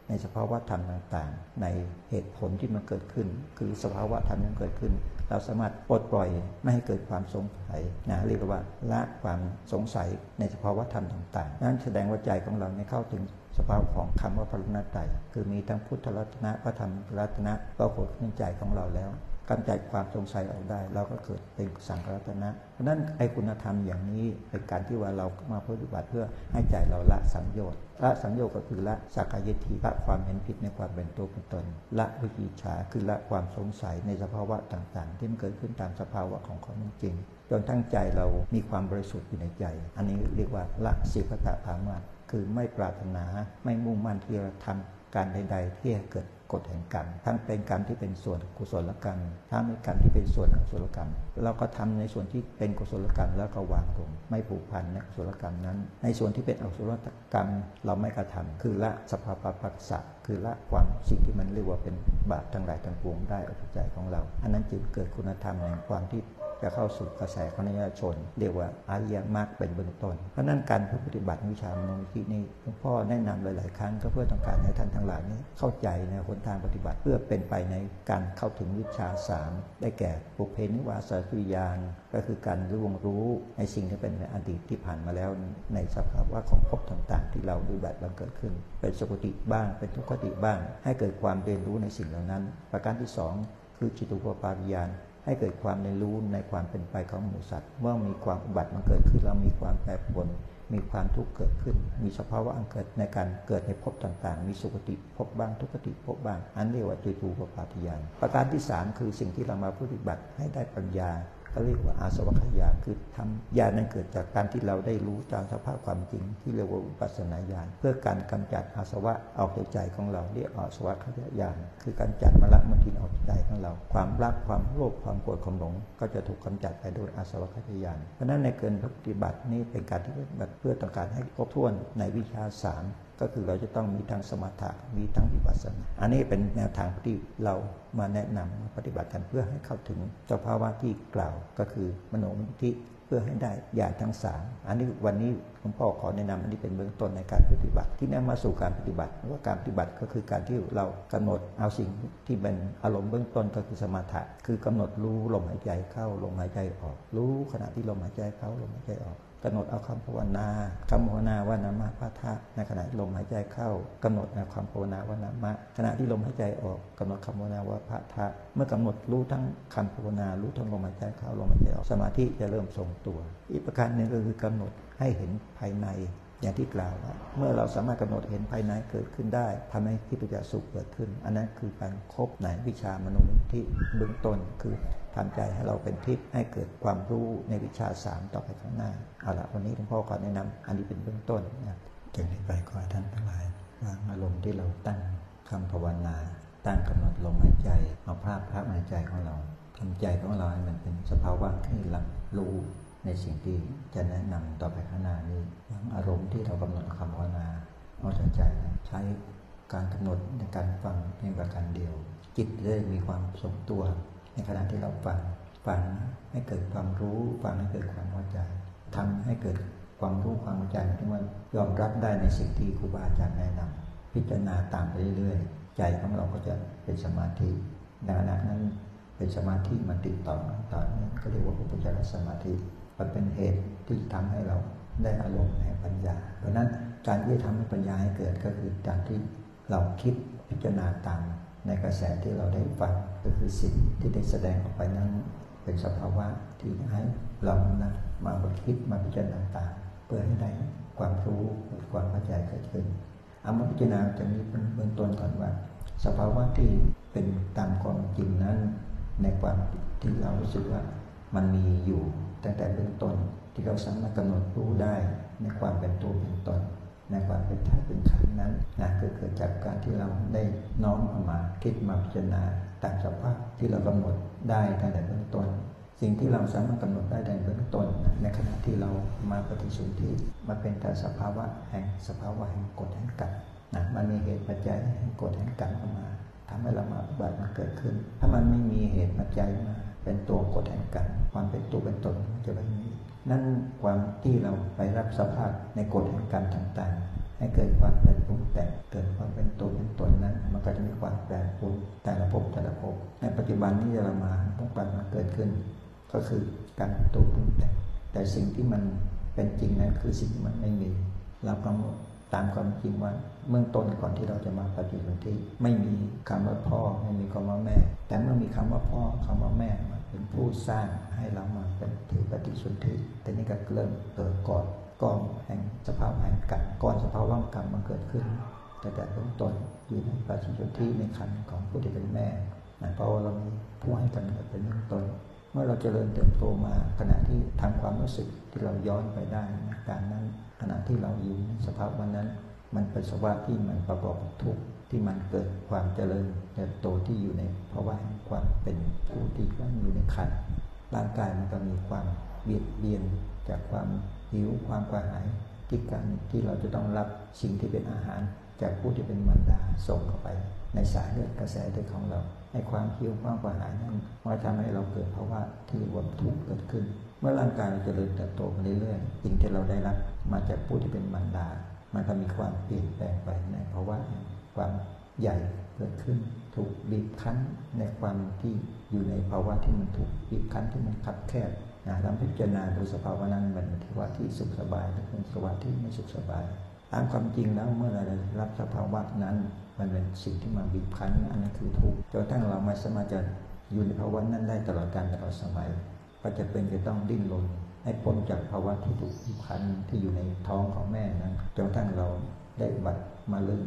ในสภาวะธรรมต่างๆ ในเหตุผลที่มันเกิดขึ้น คือสภาวะธรรมที่เกิดขึ้น เราสามารถปลดปล่อยไม่ให้เกิดความสงสัยนะเรียกว่าละความสงสัยในสภาวะธรรมต่างๆ นั้นแสดงว่าใจของเราในเข้าถึงสภาพของคำว่าพระรัตนตรคือมีทั้งพุทธรัตนะพระธรรมรัตนะก็ผลขึ้นใจของเราแล้ว กำจัดความสงสัยออกได้ เราก็เกิดเป็นสังฆรัตนะ เพราะนั้นไอ้คุณธรรมอย่างนี้เป็นการที่ว่าเรามาปฏิบัติเพื่อให้ใจเราละสังโยชน์ละสังโยชน์ก็คือละสักกายทิละความเห็นผิดในความเป็นตัวเป็นตน ละวิจิชาคือละความสงสัยในสภาวะต่างๆ ที่มันเกิดขึ้นตามสภาวะของความจริงจนทั้งใจเรามีความบริสุทธิ์อยู่ในใจ อันนี้เรียกว่าละสิกตะภามาคือไม่ปรารถนาไม่มุ่งมั่นที่จะทำการใด ๆ ที่จะเกิด กฎแห่งกรรมทั้งเป็นกรรมที่เป็นส่วนกุศลกรรมทั้งเป็นกรรมที่เป็นส่วนอกุศลกรรม เราก็ทำในส่วนที่เป็นกุศลกรรมแล้วก็วางลงไม่ผูกพันในกุศลกรรมนั้น ในส่วนที่เป็นอกุศลกรรมเราไม่กระทำคือละสภาพปัสสะคือละความสิ่งที่มันเรียกว่าเป็นบาปทั้งหลายทั้งปวงได้ออกจากใจของเรา อันนั้นจึงเกิดคุณธรรมแห่งความที่ จะเข้าสู่กระแสของนิยชน เรียกว่าอริยมรรคเป็นเบื้องต้น เพราะนั้นการปฏิบัติวิชามโนมินี้หลวงพ่อแนะนำหลาย ๆ ครั้งก็เพื่อต้องการให้ท่านทั้งหลายนี้เข้าใจในหนทางปฏิบัติเพื่อเป็นไปในการเข้าถึงวิชาสามได้แก่ปุเพนิวาสสุยานก็คือการรู้รู้ในสิ่งที่เป็นในอดีตที่ผ่านมาแล้วในสภาวะของภพต่าง ๆ ที่เราดูบัติบังเกิดขึ้น เป็นสุคติบ้าง เป็นทุกขติบ้าง ให้เกิดความเรียนรู้ในสิ่งเหล่านั้น ประการที่สองคือจิตุปปาริยาน ให้เกิดความในรู้ในความเป็นไปของหมูสัตว์ เมื่อมีความอุบัติมันเกิดขึ้นเรามีความแปรปรวนมีความทุกข์เกิดขึ้น มีสภาวะอันเกิดในการเกิดในภพต่างๆ มีสุคติภพบ้างทุกขติภพบ้าง อันเรียกว่าจิตูปปาทิยานประการที่ 3 คือสิ่งที่เรามาปฏิบัติให้ได้ปัญญา เขาเรียกว่าอาสวัคยานคือทำญาณนั้นเกิดจากการที่เราได้รู้ตามสภาพความจริง ที่เรียกว่าอุปัสนาญาณเพื่อการกำจัดอาสวะออกจากใจของเราเรียกอาสวัคยญาณคือการจัดมรรคมทินออกจากใจของเรา ความรักความโลภความโกรธความหลง ก็จะถูกกำจัดไปโดยอาสวัคยญาณเพราะนั้นในเกินปฏิบัตินี้เป็นการที่ปฏิบัติเพื่อต้องการให้ครบถ้วนในวิชาสาม ก็คือเราจะต้องมีทั้งสมถะมีทั้งวิปัสสนา อันนี้เป็นแนวทางที่เรามาแนะนำปฏิบัติกันเพื่อให้เข้าถึงสภาวะที่กล่าวก็คือมโนมิธิเพื่อให้ได้ญาณทั้งสามอันนี้วันนี้หลวงพ่อขอแนะนำอันนี้เป็นเบื้องต้นในการปฏิบัติ ที่นำมาสู่การปฏิบัติว่าการปฏิบัติก็คือการที่เรากำหนดเอาสิ่งที่เป็นอารมณ์เบื้องต้นก็คือสมถะคือกำหนดรู้ลมหายใจเข้าลมหายใจออก รู้ขณะที่ลมหายใจเข้าลมหายใจออก กำหนดเอาคำภาวนาคำภาวนาว่านามะพะทะในขณะลมหายใจเข้ากำหนดในความภาวนาว่านามะขณะที่ลมหายใจออกกำหนดคำภาวนาว่าพะทะเมื่อกำหนดรู้ทั้งคำภาวนารู้ทั้งลมหายใจเข้าลมหายใจออกสมาธิจะเริ่มทรงตัว อีกประการหนึ่งก็คือกำหนดให้เห็นภายในอย่างที่กล่าวว่าเมื่อเราสามารถกำหนดเห็นภายในเกิดขึ้นได้ทำให้ทิพยสุขเกิดขึ้น อันนั้นคือการครบในวิชามนุษย์ที่เบื้องต้นคือ ทำใจให้เราเป็นทิพย์ให้เกิดความรู้ในวิชาสามต่อไปข้างหน้าเอาละวันนี้หลวงพ่อขอแนะนำอันนี้เป็นเบื้องต้นนะจากนี้ไปขอท่านทั้งหลายวางอารมณ์ที่เราตั้งคำภาวนา ตั้งกำหนดลมหายใจเอาภาพภาพในใจของเราทำใจของเราให้มันเป็นสภาวะที่รับรู้ในสิ่งที่จะแนะนำต่อไปข้างหน้านี้อารมณ์ที่เรากำหนดคำภาวนาเอาใจใช้การกำหนดในการฟังเพียงประการเดียว จิตได้มีความทรงตัว ขณะที่เราฟังฟังให้เกิดความรู้ฟังให้เกิดความเข้าใจทำให้เกิดความรู้ความเข้าใจที่มันยอมรับได้ในสิ่งที่ครูบาอาจารย์แนะนำพิจารณาตามไปเรื่อยๆ ใจของเราก็จะเป็นสมาธิในขณะนั้นเป็นสมาธิมันติดต่อต่อเนื่องก็เรียกว่าอุปจารสมาธิมันเป็นเหตุที่ทำให้เราได้อารมณ์แห่งปัญญา เพราะนั้นการที่ทำให้ปัญญาให้เกิดก็คือการที่เราคิดพิจารณาตาม ในกระแสที่เราได้ฟังก็คือสิ่งที่ได้แสดงออกไปนั้น เป็นสภาวะที่ให้เรานะมาคิดมาพิจารณาตามเพื่อให้ได้ความรู้ความเข้าใจเกิดขึ้นเอามาพิจารณาจะมีเป็นเบื้องต้นก่อนว่า สภาวะที่เป็นตามความจริงนั้น ในความที่เรารู้สึกว่ามันมีอยู่ตั้งแต่เบื้องต้นที่เราสามารถกำหนดรู้ได้ในความเป็นตัวเป็นตน ในความเป็นธาตุเป็นขันนั้นนะก็เกิดจากการที่เราได้น้อมเอามาคิดมาพิจารณาตามสภาพที่เรากำหนดได้ตั้งแต่เบื้องต้นสิ่งที่เราสามารถกำหนดได้ในเบื้องต้นในขณะที่เรามาปฏิสุที่มันเป็นแต่สภาวะแห่งสภาวะแห่งกฎแห่งกรรมนะมันมีเหตุปัจจัยแห่งกฎแห่งกรรมเข้ามาทำให้เรามาปฏิบัติมันเกิดขึ้น ถ้ามันไม่มีเหตุปัจจัยมาเป็นตัวกฎแห่งกรรมความเป็นตัวเป็นตนจะไม่มี นั่นความที่เราไปรับสภาพในกฎแห่งกรรมต่างๆ ให้เกิดความเป็นปรุงแต่งเกิดความเป็นตัวเป็นตนนั้น มันก็จะมีความแปรปรวนแต่ละภพแต่ละภพในปัจจุบันที่เรามาต้องปันมาเกิดขึ้น ก็คือการตัวปรุงแต่งแต่สิ่งที่มันเป็นจริงนั้นคือสิ่งที่มันไม่มีเรากำตามความจริงว่าเมื่อต้นก่อนที่เราจะมาปฏิบัติไม่มีคำว่าพ่อไม่มีคำว่าแม่ แต่เมื่อมีคำว่าพ่อคำว่าแม่มา เป็นผู้สร้างให้เรามาเป็นถือปฏิสุทธิแต่นี้ก็เริ่มเกิดก่อนก้อนแห่งสภาวะแห่งกรรมก้อนสภาวะกรรมมันเกิดขึ้น แต่แต่เบื้องต้นอยู่ในปฏิสุทธิในขันของผู้ที่เป็นแม่นะเพราะว่าเรามีผู้ให้กำเนิดเป็นเบื้องต้นเมื่อเราเจริญเติบโตมาขณะที่ทำความรู้สึกที่เราย้อนไปได้ในการนั้นขณะที่เราอยู่ในสภาพวันนั้น มันเป็นสภาวะที่มันประกอบทุกข์ ที่มันเกิดความเจริญเติบโตที่อยู่ในภาวะแห่งความเป็นผู้ที่ว่าอยู่ในขันร่างกายมันก็มีความเบียดเบียนจากความหิวความกระหายที่การที่เราจะต้องรับสิ่งที่เป็นอาหาร จากผู้ที่เป็นมารดาส่งเข้าไป ในสายเลือดกระแสเลือดของเราในความหิวความกระหายนั้นมันทำให้เราเกิดภาวะที่รวมทุกข์เกิดขึ้น เมื่อร่างกายเราจเจริญเติบโตไปเรื่อยๆสิ่งที่เราได้รับมาจากผู้ที่เป็นมารดา มันก็มีความเปลี่ยนแปลงไปในภาวะ ความใหญ่เกิดขึ้น ถูกบีบคั้นในความที่อยู่ในภาวะที่มันถูกบีบคั้นที่มันคับแคบนะเราพิจารณาดูสภาวะนั้นมันที่ว่าที่สุขสบายหรือเป็นสภาวะที่ไม่สุขสบายตามความจริงแล้วเมื่อเราได้รับสภาวะนั้น มันเป็นสิ่งที่มาบีบคั้นอันนั้นคือทุกข์จนทั้งเราไม่สามารถจะอยู่ในภาวะนั้นได้ตลอดการตลอดสมัย ก็จะเป็นจะต้องดิ้นรนให้พ้นจากภาวะที่ถูกบีบคั้นที่อยู่ในท้องของแม่นั้นจนทั้งเราได้บัตรมาลืม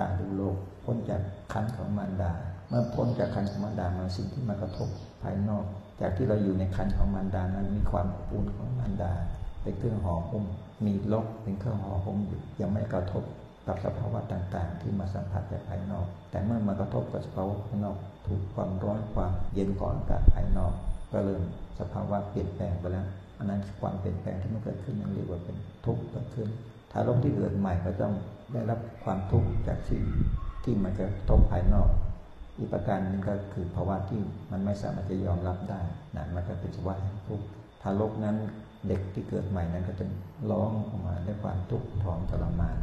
ตาดูโลก พ้นจากคันของมารดา เมื่อพ้นจากคันของมารดามาสิ่งที่มากระทบภายนอก จากที่เราอยู่ในคันของมารดานั้นมีความอบอุ่นของมารดาเป็นเครื่องห่อหุ้มมีลกเป็นเครื่องห่อหุ้มอยู่ยังไม่กระทบกับสภาวะต่างๆ ที่มาสัมผัสจากภายนอก แต่เมื่อมากระทบกับสภาวะภายนอก ถูกความร้อนความเย็นของอากาศภายนอก ก็เริ่มสภาวะเปลี่ยนแปลงไปแล้วอันนั้นความเปลี่ยนแปลงที่มันเกิดขึ้นนั่นเรียกว่าเป็นทุกข์เกิดขึ้นถ้าลกที่เกิดใหม่ก็ต้อง ได้รับความทุกข์จากสิ่งที่มันจะทบภายนอก อีกประการนึงก็คือภาวะที่มันไม่สามารถจะยอมรับได้นะมันก็เป็นสภาวะแห่งทุกข์ถ้าลกนั้นเด็กที่เกิดใหม่นั้นก็จะร้องออกมาด้วยความทุกข์ทรทรมาน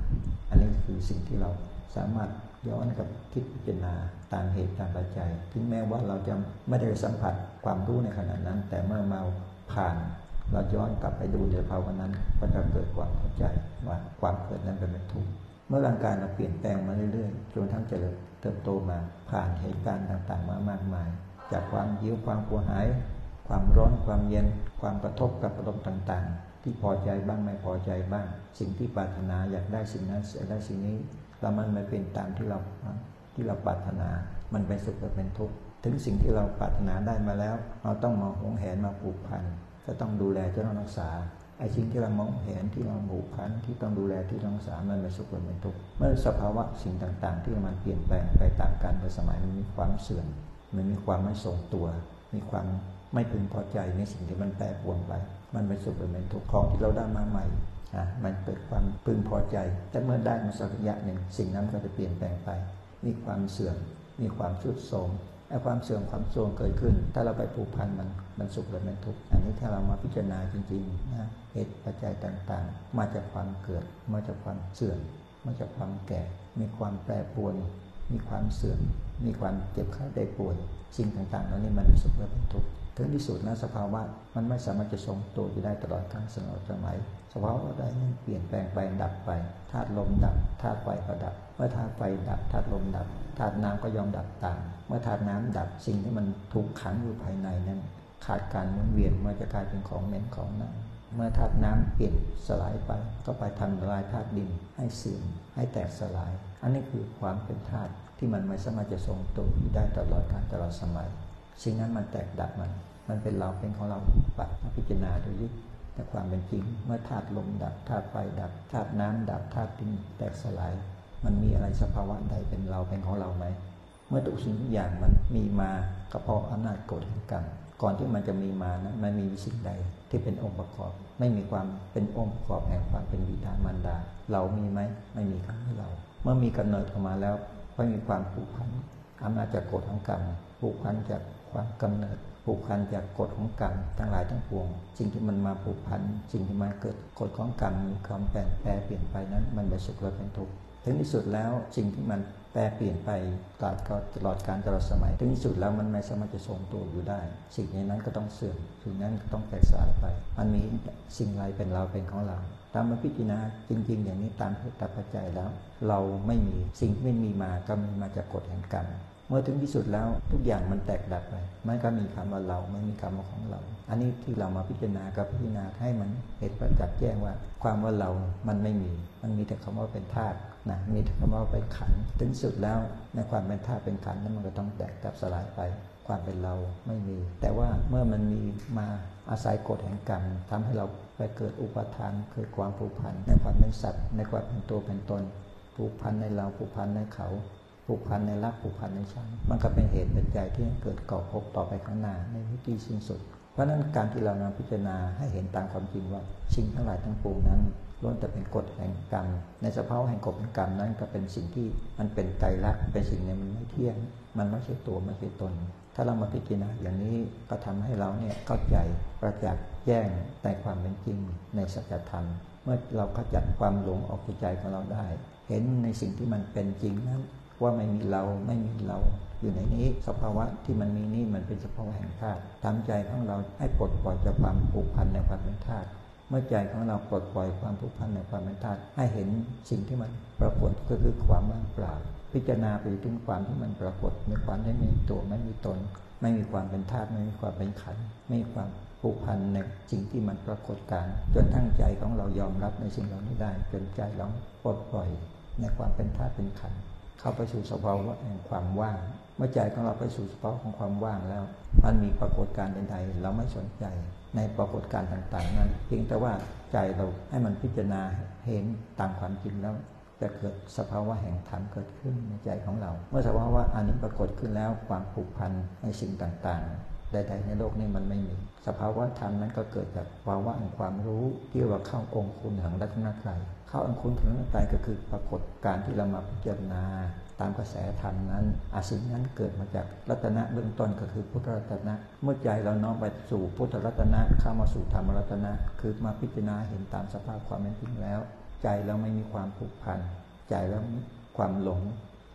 อันนี้คือสิ่งที่เราสามารถย้อนกับคิดพิจารณาตามเหตุตามปัจจัย ถึงแม้ว่าเราจะไม่ได้สัมผัสความรู้ในขณะนั้น แต่เมื่อมาผ่าน เราย้อนกลับไปดูในภาวะนั้นก็จะเกิดความเข้าใจว่าความเกิดนั้นเป็นทุกข์ เมื่อร่างกายเราเปลี่ยนแปลงมาเรื่อยๆจนทั้งเจริญเติบโตมาผ่านเหตุการณ์ต่างๆ มามากมาย จากความยิ้วความกลัวหาย ความร้อนความเย็น ความกระทบกับอารมณ์ต่างๆ ที่พอใจบ้างไม่พอใจบ้าง สิ่งที่ปรารถนาอยากได้สิ่งนั้นอยากได้สิ่งนี้แล้วมันไม่เป็นตามที่เราที่เราปรารถนา มันเป็นสุขหรือเป็นทุกข์ถึงสิ่งที่เราปรารถนาได้มาแล้ว เราต้องมาหวงแหนมาผูกพันก็ต้องดูแลจะต้องรักษา ไอ้สิ่งที่เรามองเห็นที่เราผูกพันที่ต้องดูแลที่ต้องรักษามันเป็นสุขหรือเป็นทุกข์เมื่อสภาวะสิ่งต่าง ๆ ที่มันเปลี่ยนแปลงไปตามกาลสมัยมันมีความเสื่อมมันมีความไม่ทรงตัว มีความไม่พึงพอใจในสิ่งที่มันแปรปรวนไป มันเป็นสุขเป็นทุกข์ของที่เราได้มาใหม่อะมันเกิดความพึงพอใจ แต่เมื่อได้มาสักระยะหนึ่งสิ่งนั้นก็จะเปลี่ยนแปลงไป มีความเสื่อมมีความชุดโทรม ความเสื่อมความโทรมเกิดขึ้น ถ้าเราไปผูกพันมันมันสุขหรือมันทุกข์อันนี้ถ้าเรามาพิจารณาจริงๆนะเหตุปัจจัยต่างๆ มาจากความเกิด มาจากความเสื่อมมาจากความแก่ มีความแปรปรวน มีความเสื่อม มีความเจ็บไข้ได้ป่วยสิ่งต่างๆเหล่านี้มันสุขหรือเป็นทุกข์ถึงที่สุดนะสภาวะมันไม่สามารถจะทรงตัวอยู่ได้ตลอดกาลสนอสมัย ภาวะใดนั้นเปลี่ยนแปลงไปดับไปธาตุลมดับธาตุไฟก็ดับ เมื่อธาตุไฟดับธาตุลมดับธาตุน้ำก็ยอมดับตาม เมื่อธาตุน้ำดับสิ่งที่มันถูกขังอยู่ภายในนั้น ขาดการหมุนเวียนมันจะกลายเป็นของเหม็นของเน่าเมื่อธาตุน้ำเปลี่ยนสลายไป ก็ไปทำลายธาตุดินให้เสื่อมให้แตกสลาย อันนี้คือความเป็นธาตุที่มันไม่สามารถจะทรงตัวอยู่ได้ตลอดกาลตลอดสมัย สิ่งนั้นมันแตกดับมัน มันเป็นเราเป็นของเราปัดพิจารณาดูยึด แต่ความเป็นจริง เมื่อธาตุลมดับธาตุไฟดับธาตุน้ำดับธาตุดินแตกสลาย มันมีอะไรสภาวะใดเป็นเราเป็นของเราไหมเมื่อทุกสิ่งทุกอย่างมันมีมาก็เพราะอำนาจกฎแห่งกรรมก่อนที่มันจะมีมานะมันมีสิ่งใดที่เป็นองค์ประกอบ ไม่มีความเป็นองค์ประกอบแห่งความเป็นบิดามารดา เรามีไหมไม่มีคำให้เรา เมื่อมีกำเนิดออกมาแล้วก็มีความผูกพันอำนาจจากกฎของกรรมผูกพันจากความกำเนิด ผูกพันจากกฎของกรรมทั้งหลายทั้งปวงสิ่งที่มันมาผูกพันสิ่งที่มาเกิดกฎของกรรมมีความแปลแปรเปลี่ยนไปนั้น มันเป็นสุขและเป็นทุกข์ถึงที่สุดแล้วสิ่งที่มันแปรเปลี่ยนไปตลอดตลอดการตลอดสมัย ถึงที่สุดแล้วมันไม่สามารถจะทรงตัวอยู่ได้ สิ่งนั้นก็ต้องเสื่อมสิ่งนั้นก็ต้องแตกสลายไป มันมีสิ่งไรเป็นเราเป็นของเราตามมาพิจารณาจริง ๆ อย่างนี้ตามเหตุปัจจัยแล้ว เราไม่มีสิ่งที่ไม่มีมาก็มีมาจากกฎแห่งกรรม เมื่อถึงที่สุดแล้วทุกอย่างมันแตกดับไปไม่ก็มีคำว่าเราไม่มีคำว่าของเรา อันนี้ที่เรามาพิจารณากับพิจารณาให้มันเหตุประจักษ์แจ้งว่า ความว่าเรามันไม่มี มันมีแต่คำว่าเป็นธาตุนะมีแต่คำว่าเป็นขันถึงสุดแล้วในความเป็นธาตุเป็นขันนั้นมันก็ต้องแตกดับสลายไป ความเป็นเราไม่มี แต่ว่าเมื่อมันมีมาอาศัยกฎแห่งกรรมทำให้เราไปเกิดอุปทานเกิดความผูกพันในความเป็นสัตว์ในความเป็นตัวเป็นตนผูกพันในเราผูกพันในเขา ผูกพันในรักผูกพันในชังมันก็เป็นเหตุเป็นใจที่เกิดก่อภพต่อไปข้างหน้าในวิธีสิ้นสุด เพราะนั้นการที่เรานำพิจารณาให้เห็นตามความจริงว่าสิ่งทั้งหลายทั้งปวงนั้นล้วนแต่เป็นกฎแห่งกรรม ในสภาวะแห่งกฎแห่งกรรมนั้นก็เป็นสิ่งที่มันเป็นใจรักเป็นสิ่งนี้มันไม่เที่ยง มันไม่ใช่ตัวไม่ใช่ตน ถ้าเรามาพิจารณาอย่างนี้ก็ทำให้เราเนี่ยเข้าใจประจักษ์แจ้งในความเป็นจริงในสัจธรรม เมื่อเราขจัดความหลงออกจากใจของเราได้ เห็นในสิ่งที่มันเป็นจริงนั้น ว่าไม่มีเราไม่มีเรา อยู่ในนี้สภาวะที่มันมีนี่มันเป็นสภาวะแห่งธาตุทำใจของเราให้ปลดปล่อยจากความผูกพันในความเป็นธาตุเมื่อใจของเราปลดปล่อยความผูกพันในความเป็นธาตุให้เห็นสิ่งที่มันปรากฏก็คือความว่างเปล่า พิจารณาไปถึงความที่มันปรากฏในความไม่มีตัวไม่มีตน ไม่มีความเป็นธาตุไม่มีความเป็นขันไม่มีความผูกพันในสิ่งที่มันปรากฏการ จนทั้งใจของเรายอมรับในสิ่งเหล่านี้ได้ จนใจเราปลดปล่อยในความเป็นธาตุเป็นขันธ์ เข้าไปสู่สภาวะแห่งความว่าง เมื่อใจของเราไปสู่สภาวะของความว่างแล้ว มันมีปรากฏการณ์ใดๆเราไม่สนใจในปรากฏการณ์ต่าง ๆ นั้นเพียงแต่ว่าใจเราให้มันพิจารณาเห็นตามความจริงแล้ว จะเกิดสภาวะแห่งธรรมเกิดขึ้นในใจของเรา เมื่อสภาวะอันนี้ปรากฏขึ้นแล้วความผูกพันในสิ่งต่างๆใดๆในโลกนี้มันไม่มี สภาวะธรรมนั้นก็เกิดจากภาวะแห่งความรู้ที่ว่าเข้าองค์คุณของรัตนตรัย เข้าองค์คุณของรัตนตรัยก็คือปรากฏการที่เรามาพิจารณาตามกระแสธรรมนั้นอาสิ่งนั้นเกิดมาจากรัตนะเบื้องต้นก็คือพุทธรัตนะ เมื่อใจเราน้อมไปสู่พุทธรัตนะเข้ามาสู่ธรรมรัตนะ คือมาพิจารณาเห็นตามสภาพความเป็นจริงแล้ว ใจเราไม่มีความผูกพัน ใจเรามีความหลง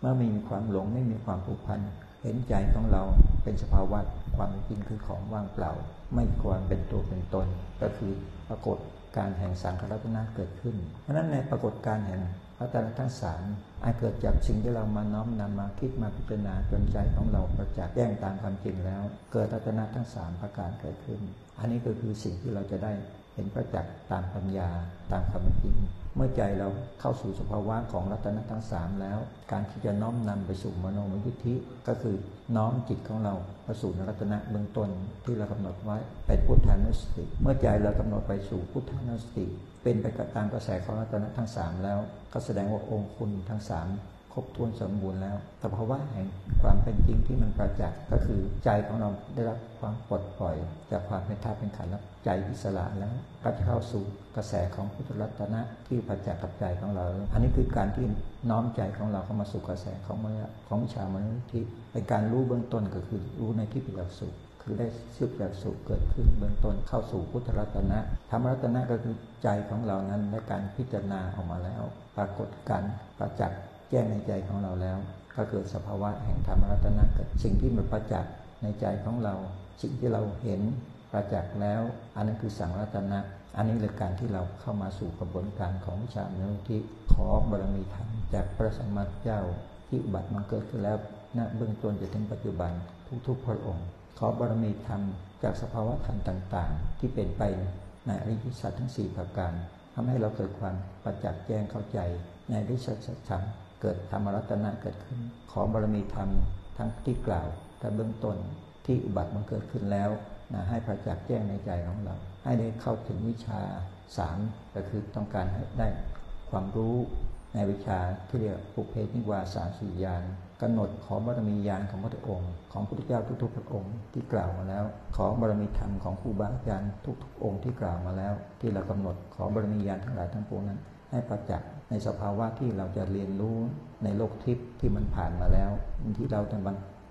เมื่อไม่มีความหลงไม่มีความผูกพัน เห็นใจของเราเป็นสภาวะความจริงคือของว่างเปล่า ไม่ควรเป็นตัวเป็นตน ก็คือปรากฏ การแห่งสังขารรัตนะเกิดขึ้น เพราะนั้นในปรากฏการแห่งรัตนทั้งสามอาจเกิดจากสิ่งที่เรามาน้อมนำมาคิดมาพิจารณาจนใจของเราประจักษ์แจ้งตามความจริงแล้ว เกิดรัตนะทั้งสามประการเกิดขึ้น อันนี้ก็คือสิ่งที่เราจะได้ เห็นประจักษ์ตามปัญญาตามความจริงเมื่อใจเราเข้าสู่สภาวะของรัตนะทั้งสามแล้ว การที่จะน้อมนำไปสู่มโนมยิทธิ ก็คือน้อมจิตของเราไปสู่รัตนะเบื้องต้นที่เรากำหนดไว้เป็นพุทธานุสติ เมื่อใจเรากำหนดไปสู่พุทธานุสติ เป็นไปตามกระแสของรัตนะทั้งสามแล้ว ก็แสดงว่าองค์คุณทั้งสาม ครบถ้วนสมบูรณ์แล้วแต่ภาวะแห่งความเป็นจริงที่มันประจักษ์ก็คือใจของเราได้รับความปลดปล่อย จากความเป็นธาตุเป็นขันธ์แล้วใจอิสระแล้วก็จะเข้าสู่กระแสของพุทธรัตนะที่ประจักษ์กับใจของเรา อันนี้คือการที่น้อมใจของเราเข้ามาสู่กระแสของมรรของวิชามนุษย์ที่เป็นการรู้เบื้องต้นก็คือรู้ในที่เป็นหลักสูตรคือได้ซึกจากสุขเกิดขึ้นเบื้องต้นเข้าสู่พุทธรัตนะธรรมรัตนะก็คือใจของเรานั้นในการพิจารณาออกมาแล้ว ปรากฏการประจักษ์ แจ้งในใจของเราแล้ว ก็เกิดสภาวะแห่งธรรมรัตนะสิ่งที่มันประจักษ์ในใจของเรา สิ่งที่เราเห็นประจักษ์แล้ว อันนั้นคือสังรัตนะ อันนี้คือการที่เราเข้ามาสู่กระบวนการของวิชาเนื้อที่ขอบารมีธรรมจากพระสัมมาเจ้าที่อุบัติมาเกิดขึ้นแล้วณเบื้องต้นจนถึงปัจจุบันทุกๆพระองค์ขอบารมีธรรมจากสภาวะธรรมต่าง ๆ ที่เป็นไปในอริยสัจทั้ง 4 ประการทำให้เราเกิดความประจักษ์แจ้งเข้าใจในอริยสัจธรรม เกิดธรรมรัตนะเกิดขึ้น ขอบารมีธรรมทั้งที่กล่าวแต่เบื้องต้นที่อุบัติมันเกิดขึ้นแล้วนะให้ประจักษ์แจ้งในใจของเรา ให้ได้เข้าถึงวิชาสามก็คือต้องการให้ได้ความรู้ในวิชาที่เรียกปุเพนิวาสาสียานกำหนดขอบารมียานของพระองค์ ของพระพุทธเจ้าทุกๆพระองค์ที่กล่าวมาแล้ว ขอบารมีธรรมของครูบาอาจารย์ทุกๆองค์ที่กล่าวมาแล้ว ที่เรากำหนดขอบารมียานทั้งหลายทั้งปวงนั้น ให้ประจักษ์ในสภาวะที่เราจะเรียนรู้ในโลกทิพย์ที่มันผ่านมาแล้ว ที่เราจะ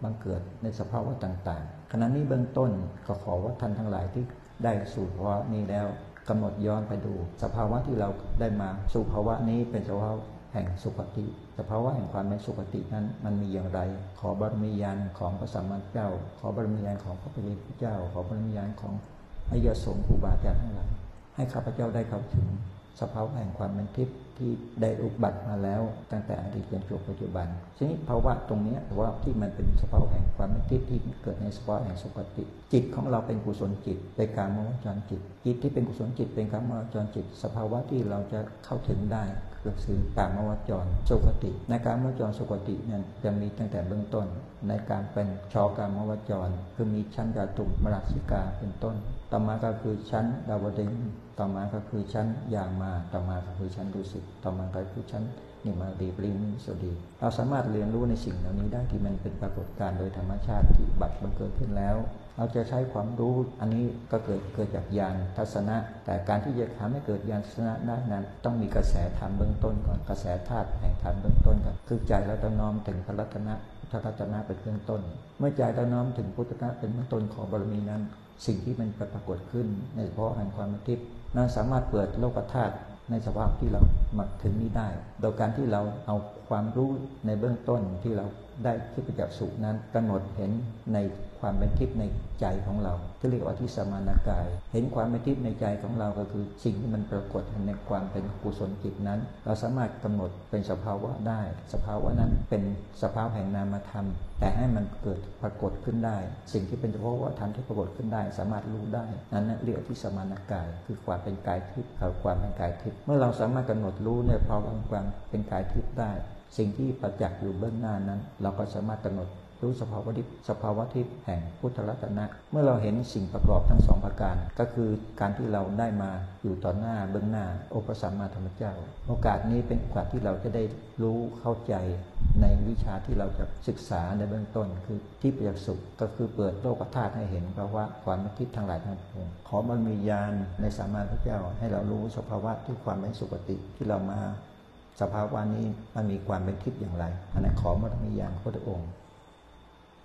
บังเกิดในสภาวะต่างๆ ขณะนี้เบื้องต้นก็ขอว่าท่านทั้งหลายที่ได้สู่ภาวะนี้แล้วกำหนดย้อนไปดู สภาวะที่เราได้มาสู่ภาวะนี้เป็นสภาวะแห่งสุขติ สภาวะแห่งความเป็นสุขตินั้นมันมีอย่างไร ขอบารมียานของพระสัมมาสัมพุทธเจ้า ขอบารมียานของพระพุทธเจ้า ขอบารมียานของอริยสงฆ์ครูบาอาจารย์ทั้งหลายให้ข้าพเจ้าได้เข้าถึง สภาวะแห่งความเป็นทิพย์ที่ได้อุบัติมาแล้ว ตั้งแต่อดีตจนจบปัจจุบันทีนี้ภาวะตรงนี้ว่าที่มันเป็นสภาวะแห่งความเป็นทิพย์ที่เกิดในสภาวะแห่งสุขติ จิตของเราเป็นกุศลจิตเป็นการมวจรจิต จิตที่เป็นกุศลจิตเป็นการมวจรจิต สภาวะที่เราจะเข้าถึงได้ก็คือการมวจรสุขติ ในการมวจรสุขตินี่ยจะมีตั้งแต่เบื้องต้น ในการเป็นชอการมวจร คือมีชั้นจาตุมราชิกาเป็นต้น ต่อมาก็คือชั้นดาวดึง ต่อมาก็คือชั้นยามา ต่อมาก็คือชั้นดุสิตต่อมาก็คือชั้นนิมารีปริมสดีเราสามารถเรียนรู้ในสิ่งเหล่านี้ได้ที่มันเป็นปรากฏการณ์โดยธรรมชาติที่บัตรมันเกิดขึ้นแล้ว เราจะใช้ความรู้อันนี้ก็เกิดเกิดจากญาณทัศนะ แต่การที่จะทำให้เกิดญาณทัศนะได้นั้น ต้องมีกระแสธรรมเบื้องต้นก่อนกระแสธาตุแห่งธรรมเบื้องต้นก่อนคือใจเราต้องน้อมถึงพระรัตนะพระรัตนะเป็นเบื้องต้น เมื่อใจเราน้อมถึงพุทธะเป็นเบื้องต้นของบารมีนั้น สิ่งที่มันปรากฏขึ้นในเฉพาะแห่งความทิพย์ นะสามารถเปิดโลกธาตุในสภาพที่เรามาถึงนี้ได้ โดยการที่เราเอาความรู้ในเบื้องต้นที่เรา ได้ที่ประจักษ์สุนั้นกำหนดเห็นในความเป็นทิพย์ในใจของเราที่เรียกว่าที่สมานากาย เห็นความเป็นทิพย์ในใจของเราก็คือสิ่งที่มันปรากฏในความเป็นกุศลจิตนั้น เราสามารถกำหนดเป็นสภาวะได้ สภาวะนั้นเป็นสภาวะแห่งนามธรรม แต่ให้มันเกิดปรากฏขึ้นได้ สิ่งที่เป็นเฉพาะว่าธรรมที่ปรากฏขึ้นได้ สามารถรู้ได้นั้นเรียกที่สมานากาย คือความเป็นกายทิพย์ความเป็นกายทิพย์เมื่อเราสามารถกำหนดรู้ในภาวะความเป็นกายทิพย์ได้ สิ่งที่ประจักษ์อยู่เบื้องหน้านั้น เราก็สามารถกำหนดรู้สภาวะทิพสภาวะทิพแห่งพุทธรัตนะ เมื่อเราเห็นสิ่งประกอบทั้งสองประการ ก็คือการที่เราได้มาอยู่ต่อหน้าเบื้องหน้าโอปสัมมาธรรมเจ้า โอกาสนี้เป็นโอกาสที่เราจะได้รู้เข้าใจในวิชาที่เราจะศึกษาในเบื้องต้น คือที่ประยักษ์สุขก็คือเปิดโลกธาตุให้เห็นเพราะว่าความทิพทั้งหลายทั้งปวงขอมันมีญาณในสามาพระเจ้า ให้เรารู้สภาวะที่ความเป็นสุขติที่เรามา สภาวะนี้มันมีความเป็นทิพย์อย่างไรอันนั้นขอมามีญาณพระองค์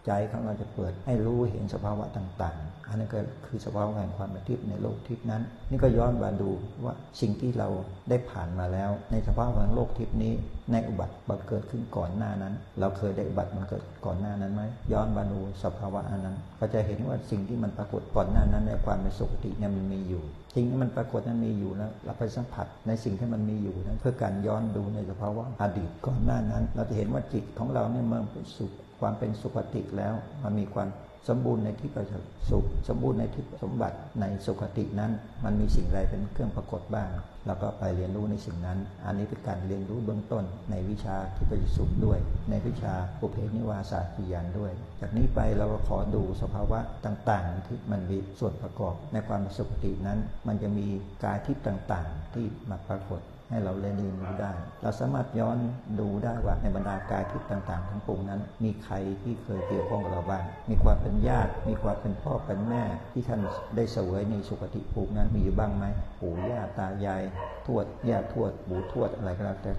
ใจของเราจะเปิดให้รู้เห็นสภาวะต่างๆ อันนั้นก็คือสภาวะแห่งความเป็นทิพย์ในโลกทิพย์นั้น นี่ก็ย้อนมาดูว่าสิ่งที่เราได้ผ่านมาแล้ว ในสภาวะของโลกทิพย์นี้ ในอุบัติบังเกิดขึ้นก่อนหน้านั้น เราเคยได้อุบัติมันเกิดก่อนหน้านั้นไหมย้อนมาดูสภาวะอันนั้น ก็จะเห็นว่าสิ่งที่มันปรากฏก่อนหน้านั้นในความเป็นสุขติเนี่ยมันมีอยู่สิ่งที่มันปรากฏนั้นมีอยู่แล้วเราไปสัมผัสในสิ่งที่มันมีอยู่นั้นเพื่อการย้อนดูในสภาวะอดีตก่อนหน้านั้น เราจะเห็นว่าจิตของเราเนี่ยมันเป็นสุข ความเป็นสุขติแล้วมันมีความสมบูรณ์ในที่ประสุขสมบูรณ์ในที่สมบัติในสุขตินั้น มันมีสิ่งใดเป็นเครื่องปรากฏบ้าง แล้วก็ไปเรียนรู้ในสิ่งนั้น อันนี้เป็นการเรียนรู้เบื้องต้น ในวิชาที่ประสุขด้วย ในวิชาปุเพนิวาสาจิยานด้วย จากนี้ไปเราก็ขอดูสภาวะต่างๆ ที่มันมีส่วนประกอบในความเป็นสุขตินั้น มันจะมีกายทิพย์ต่างๆ ที่มาปรากฏ ให้เราเรียนรู้ได้ เราสามารถย้อนดูได้ว่าในบรรดากายทิพย์ต่าง ๆ ทั้งปวงนั้น มีใครที่เคยเกี่ยวข้องกับเราบ้าง มีความเป็นญาติ มีความเป็นพ่อเป็นแม่ที่ท่านได้เสวยในสุคติภูมินั้นมีอยู่บ้างไหมปู่ย่าตายายทวดย่าทวดปู่ทวดอะไรก็แล้วแต่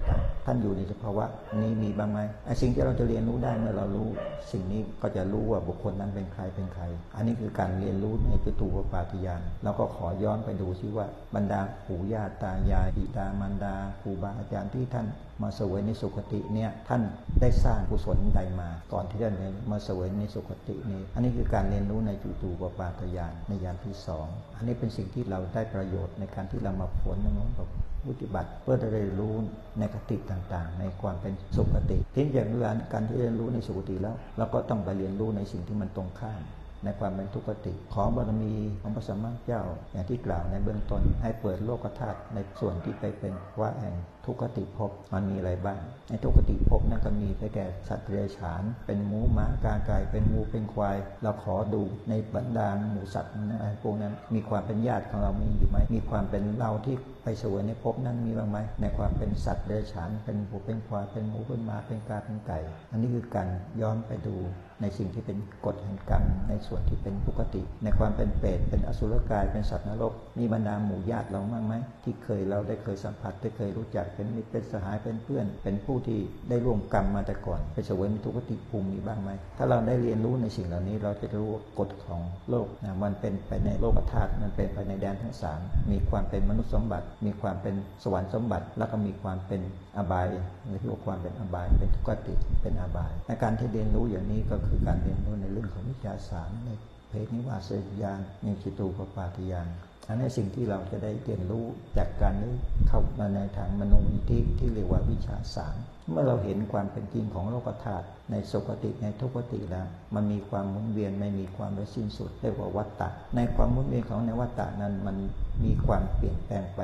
ท่านอยู่ในสภาวะนี้มีบ้างไหมไอ้สิ่งที่เราจะเรียนรู้ได้เมื่อเรารู้ สิ่งนี้ก็จะรู้ว่าบุคคลนั้นเป็นใครเป็นใคร อันนี้คือการเรียนรู้ในจตุปปาติยานเราก็ขอย้อนไปดูซิว่าบรรดาปู่ย่าตายายบิดามารดาครูบาอาจารย์ที่ท่าน มาเสวยในสุคติเนี่ยท่านได้สร้างกุศลใดมา ก่อนที่ท่านมาเสวยในสุคตินี้ อันนี้คือการเรียนรู้ในจุตูปปาตยานในยานที่สองอันนี้เป็นสิ่งที่เราได้ประโยชน์ในการที่เรามาผลน้องแบบปฏิบัติเพื่อจะได้รู้ในกติต่างๆ ในความเป็นสุขติทิ้งอย่างเรื่องการที่เรียนรู้ในสุขติแล้วเราก็ต้องไปเรียนรู้ในสิ่งที่มันตรงข้าม ในความเป็นทุกขติ ขอบารมีของพระสัมมาเจ้า อย่างที่กล่าวในเบื้องต้น ให้เปิดโลกธาตุในส่วนที่ไปเป็นว่าแห่งทุกขติภพมันมีอะไรบ้าง ในทุกขติภพนั้นก็มีไปแก่สัตว์เดรัจฉาน เป็นหมูหมากาไก่เป็นงูเป็นควาย เราขอดูในบรรดาหมูสัตว์นั้นพวกนั้น มีความเป็นญาติของเรามีอยู่ไหมมีความเป็นเราที่ไปเสวยในภพนั้นมีบ้างไหมในความเป็นสัตว์เดรัจฉาน เป็นหมูเป็นควายเป็นหมูเป็นหมาเป็นกาเป็นไก่ อันนี้คือการย้อนไปดู ในสิ่งที่เป็นกฎแห่งกรรม ในส่วนที่เป็นปกติ ในความเป็นเปรตเป็นอสุรกายเป็นสัตว์นรก มีบรรดาหมู่ญาติเราบ้างไหมที่เคยเราได้เคยสัมผัสได้เคยรู้จักเป็นมิตรเป็นสหายเป็นเพื่อน เป็นผู้ที่ได้ร่วมกรรมมาแต่ก่อน ไปเสวยมิทุกติภูมิมีบ้างไหมถ้าเราได้เรียนรู้ในสิ่งเหล่านี้เราจะรู้กฎของโลกนะมันเป็นไปในโลกธาตุมันเป็นไปในแดนทั้งสามมีความเป็นมนุษย์สมบัติ มีความเป็นสวรรค์สมบัติ แล้วก็มีความเป็นอบายหรือที่ว่าความเป็นอบาย เป็นทุกขติเป็นอบายในการที่เรียนรู้อย่างนี้ก็คือการเรียนรู้ในเรื่องของวิทยาศารในเพศนิวาสยานในจิตูปปาติยาน อันนี้สิ่งที่เราจะได้เรียนรู้จากการนี้เข้ามาในทางมโนวิธีที่เรียกว่าวิชาสารเมื่อเราเห็นความเป็นจริงของโลกธาตุในสุคติในทุกติแล้ว มันมีความหมุนเวียนไม่มีความไร้สิ้นสุดเรียกว่าวัฏฏะในความหมุนเวียนของในวัฏฏะนั้นมันมีความเปลี่ยนแปลงไป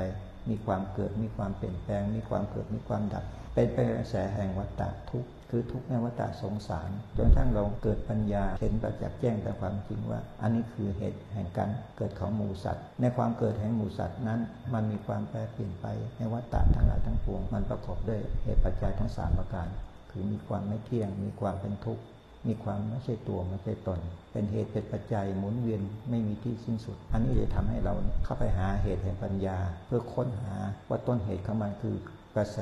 มีความเกิดมีความเปลี่ยนแปลง มีความเกิดมีความดับ เป็นไปกระแสแห่งวัฏฏะทุก คือทุกข์ในวัฏสงสาร จนทั้งเราเกิดปัญญาเห็นประจักษ์แจ้งแต่ความจริงว่า อันนี้คือเหตุแห่งการเกิดของหมูสัตว์ ในความเกิดแห่งหมูสัตว์นั้น มันมีความแปรเปลี่ยนไปในวัฏฏะทั้งหลายทั้งปวง มันประกอบด้วยเหตุปัจจัยทั้งสามประการ คือมีความไม่เที่ยง มีความเป็นทุกข์มีความไม่ใช่ตัวไม่ใช่ตน เป็นเหตุเป็นปัจจัยหมุนเวียนไม่มีที่สิ้นสุด อันนี้จะทำให้เราเข้าไปหาเหตุแห่งปัญญา เพื่อค้นหาว่าต้นเหตุของมันคือกระแส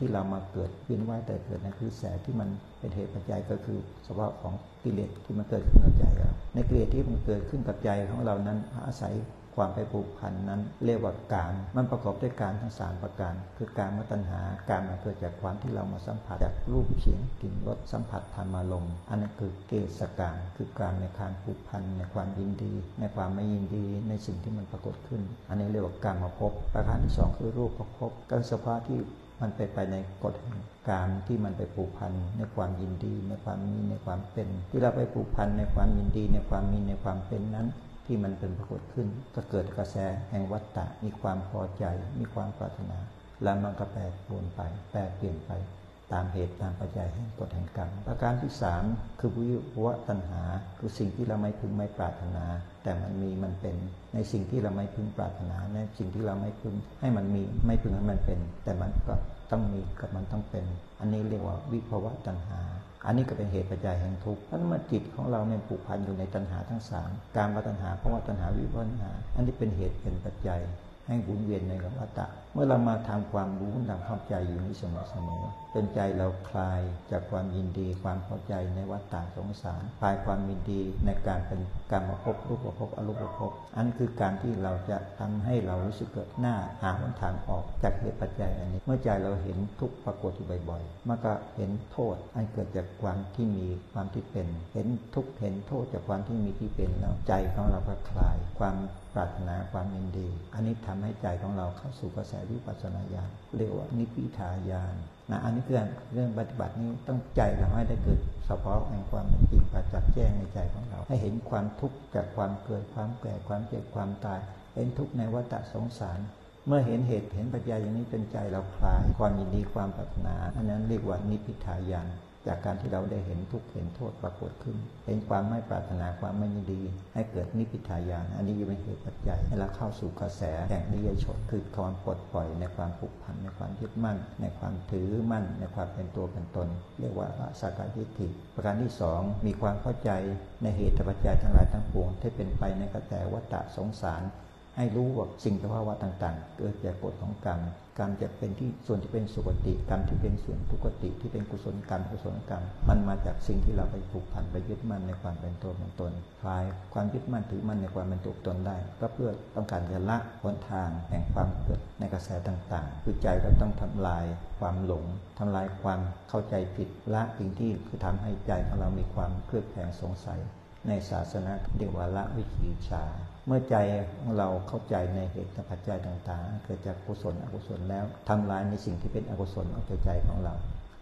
ที่เรามาเกิดเวียนว่ายแต่เกิดนั่นคือแสที่มันเป็นเหตุปัจจัยก็คือสภาพของกิเลสที่มันเกิดขึ้นกับใจเราในกิเลสที่มันเกิดขึ้นกับใจของเรานั้นอาศัยความไปผูกพันนั้นเรียกว่าการ มันประกอบด้วยการทั้งสามประการ คือการมาตัญหา การมาเกิดจากความที่เรามาสัมผัสจากรูปเสียงกลิ่นรสสัมผัสธรรมารมณ์อันนั้นคือเกสการ คือการในการผูกพันในความยินดี ในความไม่ยินดีในสิ่งที่มันปรากฏขึ้น อันนี้เรียกว่าการมาพบประการที่สองคือรูปประพบก็สภาพที่ มันไปไปในกฎการที่มันไปผูกพันในความยินดี ในความมีในความเป็น ที่เราไปผูกพันในความยินดี ในความมีในความเป็นนั้น ที่มันเป็นปรากฏขึ้น ก็เกิดกระแสแห่งวัฏฏะมีความพอใจ มีความปรารถนา แล้วมันก็แปรปรวนไป แปรเปลี่ยนไป ตามเหตุตามปัจจัยแห่งกฎแห่งกรรมประการที่สามคือวิวะตัณหา คือสิ่งที่เราไม่พึงไม่ปรารถนา แต่มันมีมันเป็นในสิ่งที่เราไม่พึงปรารถนาในสิ่งที่เราไม่พึงให้มันมีไม่พึงให้มันเป็น แต่มันก็ต้องมีกับมันต้องเป็น อันนี้เรียกว่าวิภวะตัณหา อันนี้ก็เป็นเหตุปัจจัยแห่งทุกข์เพราะเมื่อจิตของเราเนี่ยผูกพันอยู่ในตัณหาทั้งสามการมาตัณหาเพราะว่าตัณหาวิภวะตัณหา อันนี้เป็นเหตุเป็นปัจจัยให้หมุนเวียนในวัฏฏะเมื่อเรามาทำความรู้ทำความใจอยู่นี้เสมอจนใจเราคลายจากความยินดีความพอใจในวัฏฏะสงสารคลายความยินดีในการเป็นการมาพบรูปประพบอรูปประพบอันคือการที่เราจะทำให้เรารู้สึกเกิดหน้าหาหนทางออกจากเหตุปัจจัยอันนี้ เมื่อใจเราเห็นทุกปรากฏอยู่บ่อยๆมันก็เห็นโทษอันเกิดจากความที่มีความที่เป็น เห็นทุกเห็นโทษจากความที่มีที่เป็นแล้วใจของเราก็คลายความปรารถนาความยินดี อันนี้ทำให้ใจของเราเข้าสู่กระแสวิปัสสนาญาณเรียกว่านิพิทายาน นะอันนี้คือเรื่องปฏิบัตินี้ต้องใจเราให้ได้เกิดสภาวะแห่งความจริงประจักษ์แจ้งในใจของเรา ให้เห็นความทุกข์จากความเกิดความแก่ความเจ็บความตาย เห็นทุกข์ในวัฏสงสาร เมื่อเห็นเหตุเห็นปัจจัยอย่างนี้เป็นใจเราคลาย ความยินดีความปรารถนา อันนั้นเรียกว่านิพิทายาน จากการที่เราได้เห็นทุกข์เห็นโทษปรากฏขึ้น เห็นความไม่ปรารถนาความไม่ยินดี ให้เกิดนิพพิทายานอันนี้เป็นเหตุปัจจัยให้เราเข้าสู่กระแสแห่งนิยชนคือความปลดปล่อยในความผูกพันในความยึดมั่น ในความถือมั่น ในความเป็นตัวเป็นตน เรียกว่าสักกายิทิประการที่สองมีความเข้าใจในเหตุปัจจัยทั้งหลายทั้งปวงที่เป็นไปในกระแสวัฏสงสาร ให้รู้ว่าสิ่งสภาวะต่าง ๆ เกิดจากกฎของกรรมกรรมจะเป็นที่ส่วนที่เป็นสุคติกรรมที่เป็นส่วนทุกติที่เป็นกุศลกรรมกุศลกรรม มันมาจากสิ่งที่เราไปผูกพันไปยึดมั่นในความเป็นตัวเป็นตนคลายความยึดมั่นถือมั่นในความเป็นตัวตนได้ ก็เพื่อต้องการจะละหนทางแห่งความเกิดในกระแสต่างๆ คือใจเราต้องทำลายความหลงทำลายความเข้าใจผิดละสิ่งที่คือทำให้ใจของเรามีความเครือบแคลงสงสัย ในศาสนาเดียวว่าละวิชีชา เมื่อใจของเราเข้าใจในเหตุปัจจัยต่างๆ เกิดจากกุศลอกุศลแล้วทำลายในสิ่งที่เป็นอกุศลออกจากใจของเรา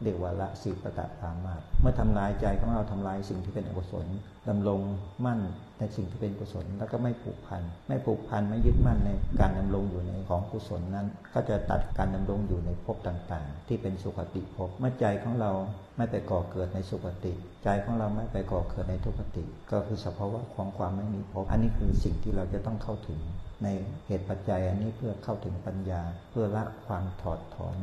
เรียกว่าละสิปตะปามาตเมื่อทำลายใจของเราทำลายสิ่งที่เป็นอกุศลดำรงมั่นในสิ่งที่เป็นกุศล แล้วก็ไม่ผูกพัน ไม่ผูกพันไม่ยึดมั่นในการดำรงอยู่ในของกุศลนั้น ก็จะตัดการดำรงอยู่ในภพต่างๆ ที่เป็นสุขติภพเมื่อใจของเราไม่ไปก่อเกิดในสุขติ ใจของเราไม่ไปก่อเกิดในทุกขติ ก็คือสภาวะของความไม่มีภพอันนี้คือสิ่งที่เราจะต้องเข้าถึง ในเหตุปัจจัยอันนี้เพื่อเข้าถึงปัญญา เพื่อละความถอดถอน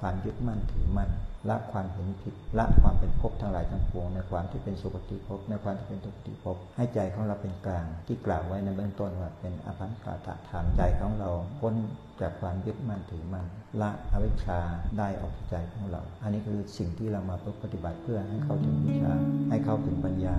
ความยึดมั่นถือมั่น ละความเห็นผิดละความเป็นภพทั้งหลายทั้งปวง ในความที่เป็นสุคติภพในความที่เป็นทุกติภพให้ใจของเราเป็นกลาง ที่กล่าวไว้ในเบื้องต้นว่าเป็นอภันกาตธรรมใจของเราพ้นจากความยึดมั่นถือมั่นละอวิชชาได้ออกจากใจของเรา อันนี้คือสิ่งที่เรามาปฏิบัติเพื่อให้เข้าถึงวิชาให้เข้าถึงปัญญา